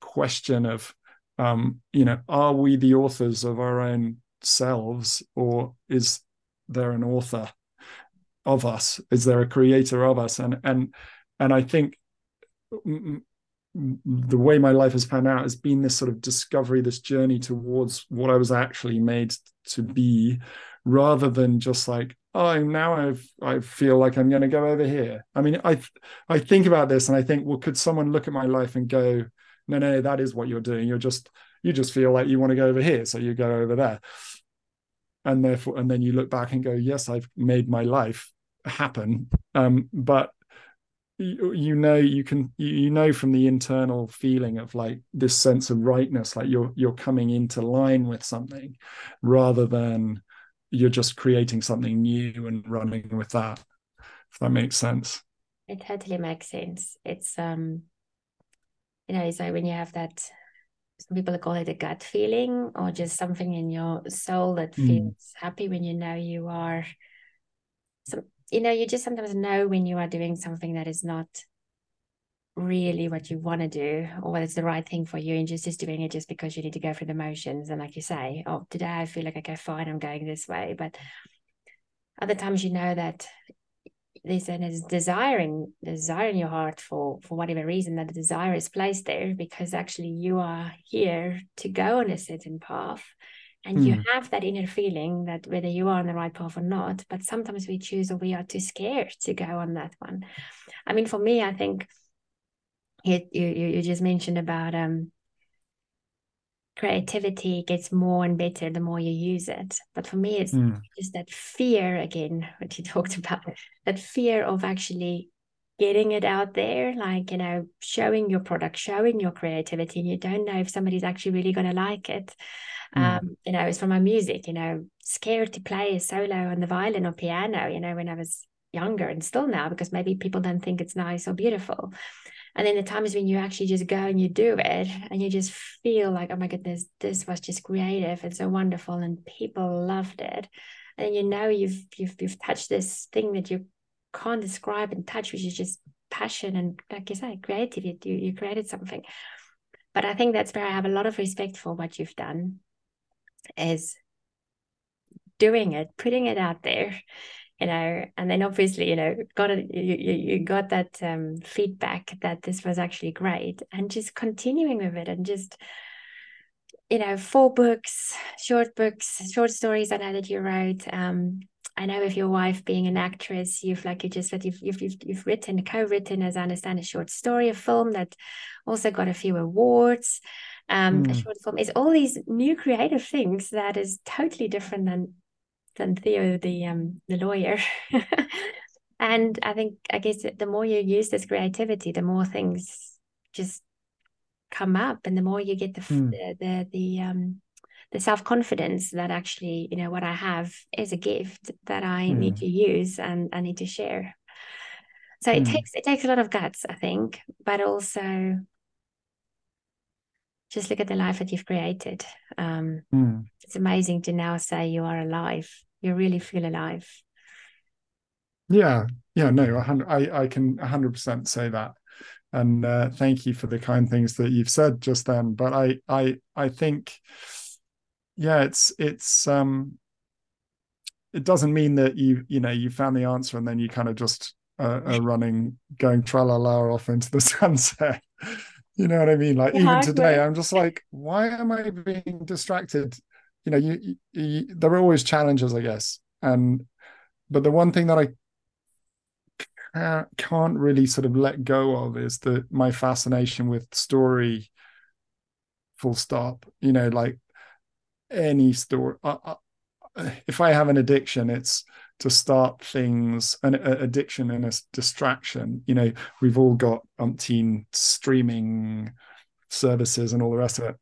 question of, um, you know, are we the authors of our own selves, or is there an author of us? Is there a creator of us? And and and I think the way my life has panned out has been this sort of discovery, this journey towards what I was actually made to be, rather than just like oh now i've i feel like i'm going to go over here. I mean i i think about this and i think well could someone look at my life and go no no that is what you're doing. You're just you just feel like you want to go over here so you go over there. And therefore and then you look back and go yes i've made my life happen. Um, but you, you know you can you know from the internal feeling of like this sense of rightness like you're you're coming into line with something rather than you're just creating something new and running with that if that makes sense it totally makes sense it's um you know so when you have that some people call it a gut feeling or just something in your soul that hmm. feels mm. happy when you know you are some you know you just sometimes know when you are doing something that is not really what you want to do or whether it's the right thing for you and just just doing it just because you need to go through the motions and like you say oh today i feel like okay fine i'm going this way but other times you know that there's a desiring desire in your heart for for whatever reason that the desire is placed there because actually you are here to go on a certain path and mm. you hmm. have that inner feeling that whether you are on the right path or not but sometimes we choose or we are too scared to go on that one i mean for me i think you, you, you just mentioned about um creativity gets more and better the more you use it. But for me, it's mm. just that fear again, [LAUGHS] what you talked about, that fear of actually getting it out there, like, you know, showing your product, showing your creativity, and you don't know if somebody's actually really going to like it. Mm. Um, you know, it's from my music, you know, scared to play a solo on the violin or piano, you know, when I was younger and still now, because maybe people don't think it's nice or beautiful. And then the times when you actually just go and you do it and you just feel like, oh my goodness, this was just creative and so wonderful and people loved it. And you know you've you've you've touched this thing that you can't describe and touch, which is just passion and like you say, creativity. You you created something. But I think that's where I have a lot of respect for what you've done is doing it, putting it out there you know and then obviously you know got it you, you, got that um, feedback that this was actually great and just continuing with it and just you know four books short books short stories i know that you wrote um, i know with your wife being an actress you've like you just said you've you've, you've, you've written co-written as i understand a short story a film that also got a few awards um, mm. a hmm. short film is all these new creative things that is totally different than than Theo, the um, the lawyer. [LAUGHS] and I think I guess the more you use this creativity, the more things just come up, and the more you get the mm. the the, the um the self confidence that actually you know what I have is a gift that I mm. need to use and I need to share. So mm. it hmm. takes it takes a lot of guts, I think, but also just look at the life that you've created. Um, mm. It's amazing to now say you are alive you really feel alive. Yeah yeah no i i can 100% say that. And uh, thank you for the kind things that you've said just then. But i i i think yeah it's it's um it doesn't mean that you you know you found the answer and then you kind of just uh, are running going tra la la off into the [LAUGHS] sunset. You know what i mean? Like even today i'm just like why am i being distracted you know, you, you, there are always challenges, I guess. And but the one thing that I can't, can't really sort of let go of is that my fascination with story. Full stop. You know, like any story. if I have an addiction, it's to start things an addiction and a distraction you know we've all got umpteen streaming services and all the rest of it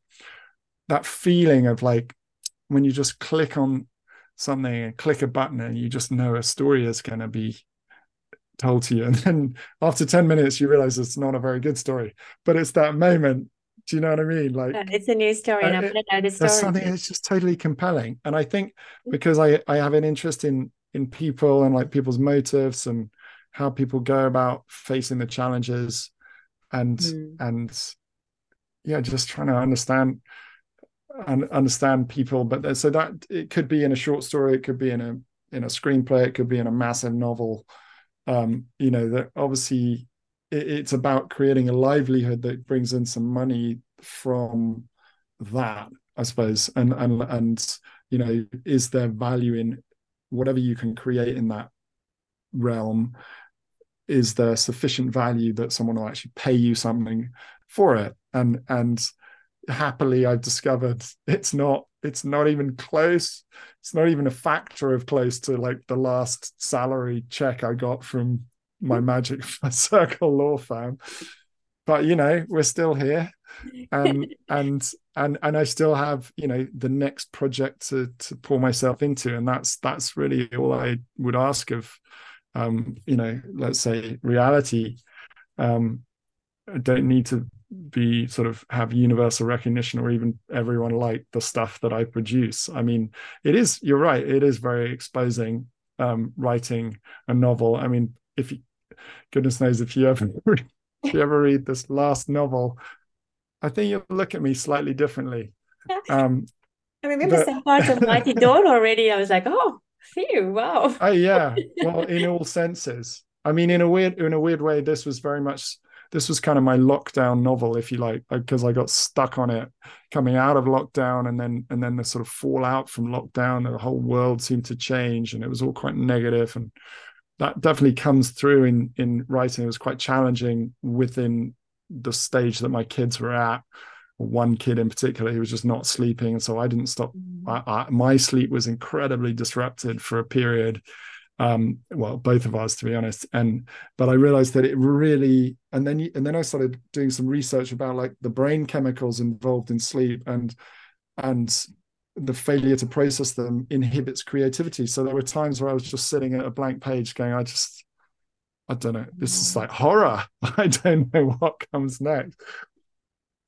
that feeling of like when you just click on something and click a button and you just know a story is going to be told to you. [LAUGHS] And then after 10 minutes you realize it's not a very good story but it's that moment. Do you know what i mean? Like it's a new story and i'm going to know the story. there's something that's just totally compelling. And i think mm. because i i have an interest in in people and like people's motives and how people go about facing the challenges and mm. and yeah just trying to understand and understand people but so that it could be in a short story it could be in a in a screenplay it could be in a massive novel. Um you know that obviously it, it's about creating a livelihood that brings in some money from that i suppose. And and and you know is there value in whatever you can create in that realm? Is there sufficient value that someone will actually pay you something for it? And and happily I've discovered it's not it's not even close. It's not even a factor of close to like the last salary check I got from my magic [LAUGHS] circle law firm. But you know, we're still here. And [LAUGHS] and and and I still have, you know, the next project to to pour myself into. And that's that's really all I would ask of um, you know, let's say reality. Um don't need to be sort of have universal recognition or even everyone like the stuff that I produce. I mean, it is, you're right, it is very exposing um, writing a novel. I mean, if you, goodness knows if you ever [LAUGHS] if you ever read this last novel, I think you'll look at me slightly differently. [LAUGHS] Um, I remember but, some parts of Mighty [LAUGHS] Dawn already. I was like, oh, phew, wow. oh yeah. Well, in all senses. I mean, in a weird in a weird way, this was very much this was kind of my lockdown novel, if you like, because I got stuck on it coming out of lockdown, and then and then the sort of fallout from lockdown. The whole world seemed to change, and it was all quite negative, and that definitely comes through in in writing. It was quite challenging within the stage that my kids were at, one kid in particular he was just not sleeping and so i didn't stop mm-hmm. I, I, my sleep was incredibly disrupted for a period um well both of us to be honest. And but i realized that it really and then and then i started doing some research about like the brain chemicals involved in sleep and and the failure to process them inhibits creativity. So there were times where i was just sitting at a blank page going i just i don't know. This is like horror. [LAUGHS] I don't know what comes next.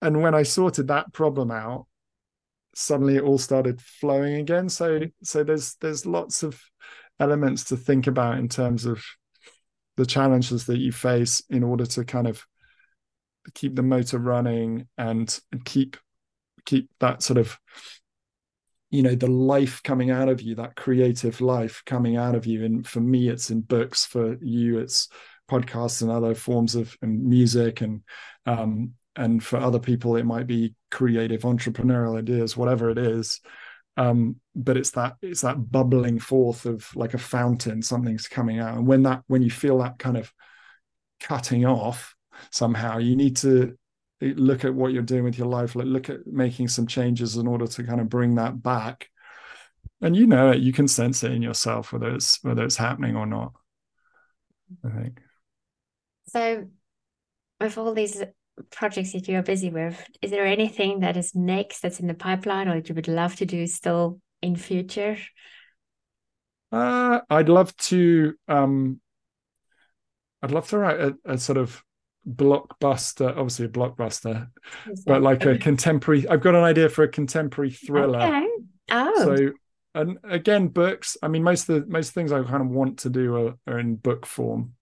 And when i sorted that problem out suddenly it all started flowing again. So so there's there's lots of elements to think about in terms of the challenges that you face in order to kind of keep the motor running and keep keep that sort of you know the life coming out of you that creative life coming out of you. And for me it's in books. For you it's podcasts and other forms of and music and um and for other people it might be creative entrepreneurial ideas whatever it is um, but it's that it's that bubbling forth of like a fountain something's coming out. And when that when you feel that kind of cutting off somehow you need to look at what you're doing with your life like look at making some changes in order to kind of bring that back. And you know it you can sense it in yourself whether it's whether it's happening or not i think. So with all these projects that you are busy with, is there anything that is next that's in the pipeline or that you would love to do still in future? Uh, I'd love to. Um, I'd love to write a, a sort of blockbuster, obviously a blockbuster, exactly. but like a contemporary. I've got an idea for a contemporary thriller. Okay. Oh. So, and again, books. I mean, most of the most things I kind of want to do are, are in book form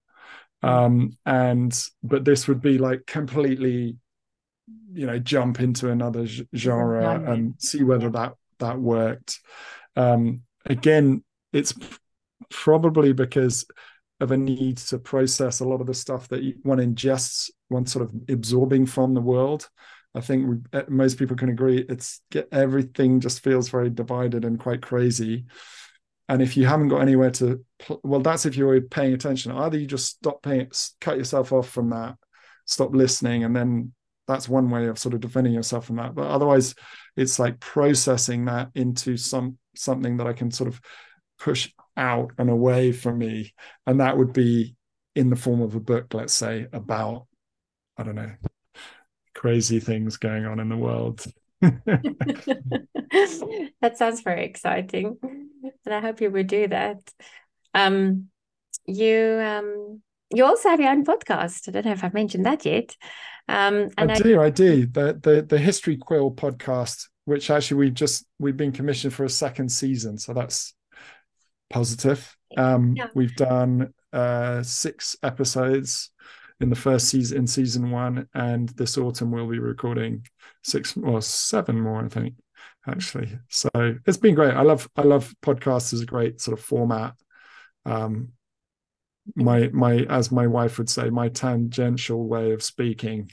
um and but this would be like completely you know jump into another genre and see whether that that worked. Um again it's probably because of a need to process a lot of the stuff that one ingests one sort of absorbing from the world. I think we, eh, most people can agree it's get everything just feels very divided and quite crazy and if you haven't got anywhere to well that's if you're paying attention. Either you just stop paying cut yourself off from that stop listening and then that's one way of sort of defending yourself from that. But otherwise it's like processing that into some something that i can sort of push out and away from me. And that would be in the form of a book let's say about i don't know crazy things going on in the world [LAUGHS] that sounds very exciting and I hope you would do that. Um, you um, you also have your own podcast. I don't know if I've mentioned that yet. Um, and I, I do, I do. The the the History Quill podcast, which actually we've just we've been commissioned for a second season, so that's positive. Um, yeah. We've done uh, six episodes in the first season in season one, and this autumn we'll be recording six or seven more, I think actually. So it's been great. I love I love podcasts as a great sort of format. Um, my my as my wife would say, my tangential way of speaking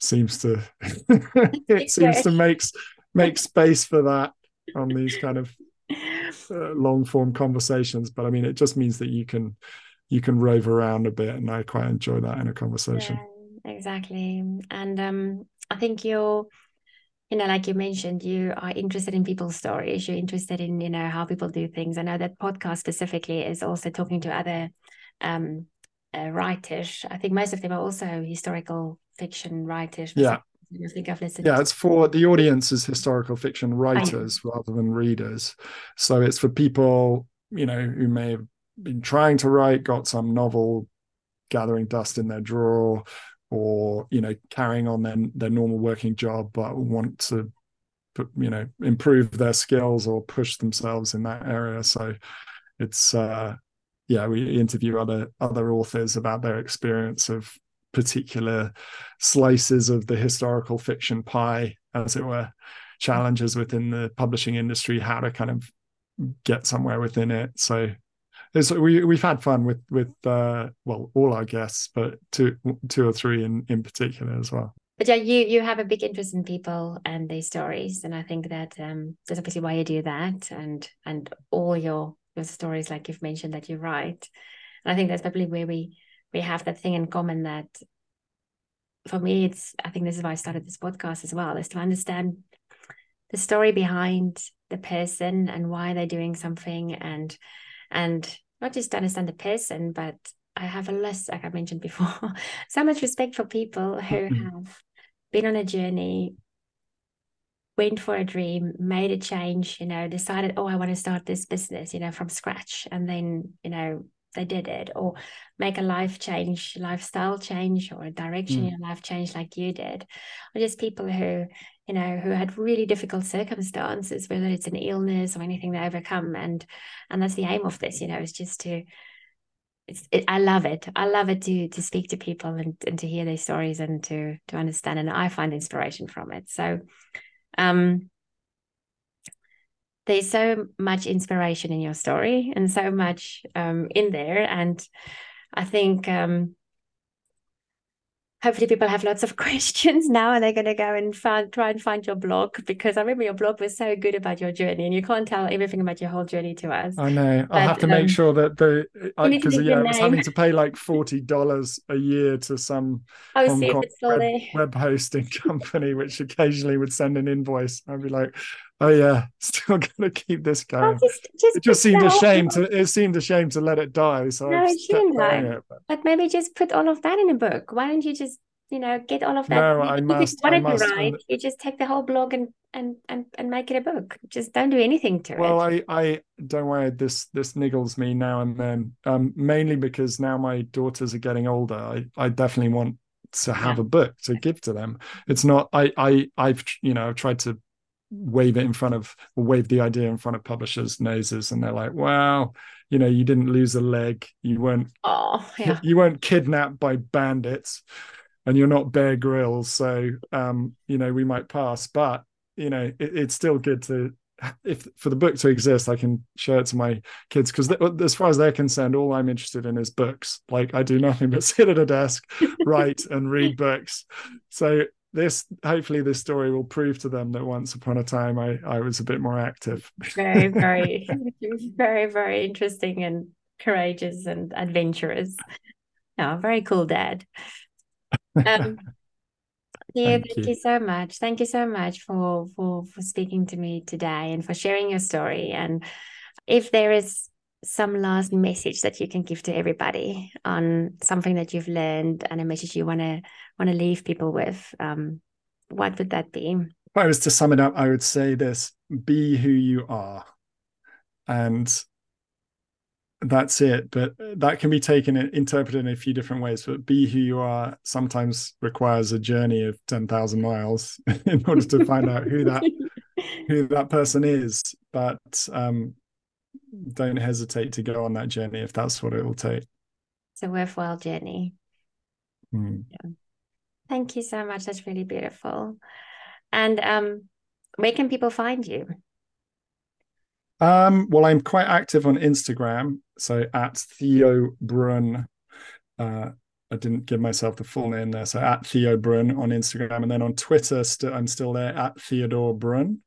seems to [LAUGHS] it seems to makes make space for that on these kind of [LAUGHS] uh, long form conversations. But I mean, it just means that you can you can rove around a bit, and I quite enjoy that in a conversation. Yeah, exactly, and um, I think you're you know, like you mentioned, you are interested in people's stories. You're interested in, you know, how people do things. I know that podcast specifically is also talking to other um, uh, writers. I think most of them are also historical fiction writers. Yeah. I think I've listened. Yeah, it's for the audience is historical fiction writers rather than readers. So it's for people, you know, who may have been trying to write, got some novel gathering dust in their drawer, or you know carrying on their their normal working job but want to you know improve their skills or push themselves in that area. So it's uh yeah we interview other other authors about their experience of particular slices of the historical fiction pie as it were challenges within the publishing industry how to kind of get somewhere within it. So it's, we we've had fun with with uh, well all our guests, but two two or three in in particular as well. But yeah, you you have a big interest in people and their stories, and I think that um, that's obviously why you do that, and and all your your stories, like you've mentioned, that you write. And I think that's probably where we we have that thing in common that for me, it's I think this is why I started this podcast as well, is to understand the story behind the person and why they're doing something and and not just to understand the person, but I have a less, like I mentioned before, [LAUGHS] so much respect for people who mm-hmm. have been on a journey, went for a dream, made a change, you know, decided, oh, I want to start this business, you know, from scratch. And then, you know, they did it, or make a life change, lifestyle change, or a direction mm. in life change like you did, or just people who, you know, who had really difficult circumstances, whether it's an illness or anything they overcome, and and that's the aim of this, you know, is just to. It's, it, I love it. I love it to to speak to people and, and to hear their stories and to to understand. And I find inspiration from it. So, um, there's so much inspiration in your story and so much um, in there and i think um, hopefully people have lots of [LAUGHS] questions now and they're going to go and find, try and find your blog because I remember your blog was so good about your journey and you can't tell everything about your whole journey to us. I know. But, I'll have to make um, sure that the because yeah, I was having to pay like forty dollars a year to some [LAUGHS] oh, Hong Kong web, web, hosting [LAUGHS] company, which occasionally would send an invoice. I'd be like, oh yeah, [LAUGHS] still gonna keep this going. Just, just it just seemed a shame to it seemed a shame to let it die. So no, it shouldn't it, but... but... maybe just put all of that in a book. Why don't you just you know get all of that? No, I must. What I must. write, you just take the whole blog and and and and make it a book. Just don't do anything to well, it. Well, I I don't worry. This this niggles me now and then. Um, mainly because now my daughters are getting older. I I definitely want to have yeah. a book to give to them. It's not I I I've you know I've tried to wave it in front of wave the idea in front of publishers' noses, and they're like, "Wow, you know, you didn't lose a leg, you weren't, oh, yeah. [LAUGHS] you weren't kidnapped by bandits, and you're not Bear Grylls, so um, you know, we might pass." But you know, it, it's still good to if for the book to exist, I can show it to my kids because as far as they're concerned, all I'm interested in is books. Like I do nothing [LAUGHS] but sit at a desk, write, and read books. So this hopefully this story will prove to them that once upon a time I I was a bit more active. very [LAUGHS] very very very interesting and courageous and adventurous. No, very cool dad. Um, [LAUGHS] yeah, thank, thank you. you. so much. Thank you so much for for for speaking to me today and for sharing your story. And if there is some last message that you can give to everybody on something that you've learned and a message you want to want to leave people with? Um, what would that be? If i was to sum it up i would say this be who you are. And that's it. But that can be taken and interpreted in a few different ways but be who you are sometimes requires a journey of 10,000 miles [LAUGHS] in order to find out who that [LAUGHS] who that person is. But um don't hesitate to go on that journey if that's what it will take. It's a worthwhile journey. Mm. Yeah. Thank you so much. That's really beautiful. And um, where can people find you? Um, well, I'm quite active on Instagram. So at Theo Brun. Uh, I didn't give myself the full name there. So at Theo Brun on Instagram. And then on Twitter, st- I'm still there at Theodore Brun.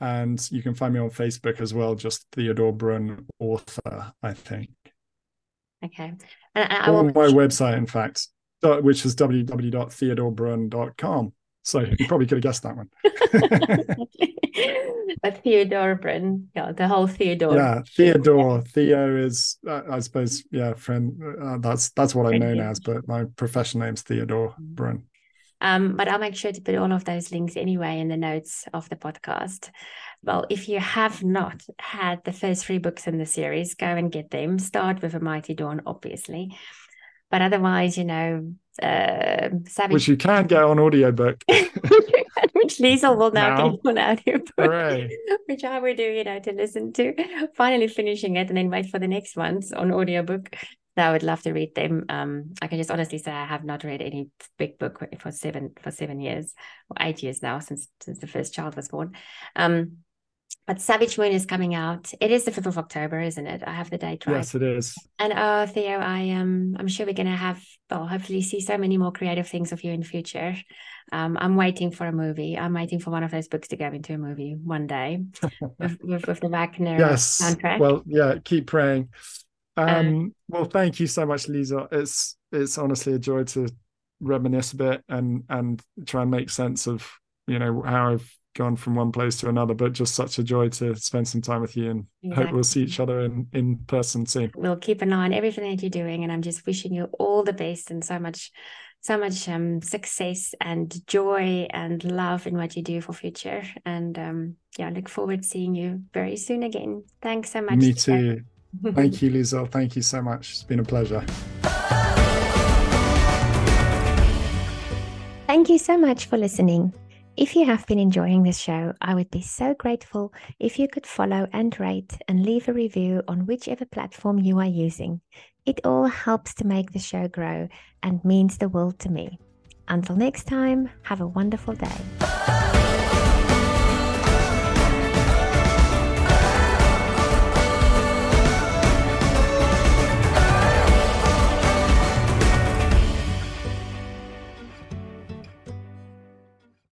And you can find me on Facebook as well, just Theodore Brun author, I think. Okay. And I, I on my website, in fact, which is www.theodorebrun.com. So you probably could have guessed that one. [LAUGHS] but Theodore Brun, yeah, the whole Theodore. Yeah, Theodore. Theo is, uh, I suppose, yeah, friend. Uh, that's that's what I'm known as, but my professional name's Theodore mm-hmm. Brun. Um, but I'll make sure to put all of those links anyway in the notes of the podcast. Well, if you have not had the first three books in the series, go and get them. Start with A Mighty Dawn, obviously. But otherwise, you know, uh, Savage... Which you can get on audiobook. [LAUGHS] which Liezl will now, now. get on audiobook. Hooray. [LAUGHS] Which I will do, you know, to listen to. Finally finishing it and then wait for the next ones on audiobook. I would love to read them. Um, I can just honestly say I have not read any big book for seven for seven years or eight years now since since the first child was born. Um, but Savage Moon is coming out. It is the fifth of October, isn't it? I have the date right. Yes, it is. And oh, Theo, I am. Um, I'm sure we're going to have. Well, hopefully, see so many more creative things of you in the future. Um, I'm waiting for a movie. I'm waiting for one of those books to go into a movie one day [LAUGHS] with, with, with, the Wagner yes. soundtrack. Well, yeah, keep praying. Um, um, well, thank you so much, Lisa. It's it's honestly a joy to reminisce a bit and and try and make sense of you know how I've gone from one place to another. But just such a joy to spend some time with you, and exactly. hope we'll see each other in in person soon. We'll keep an eye on everything that you're doing, and I'm just wishing you all the best and so much so much um, success and joy and love in what you do for future. And um, yeah, I look forward to seeing you very soon again. Thanks so much. Me too. Thank you, Lisa. Thank you so much. It's been a pleasure. Thank you so much for listening. If you have been enjoying this show, I would be so grateful if you could follow and rate and leave a review on whichever platform you are using. It all helps to make the show grow and means the world to me. Until next time, have a wonderful day.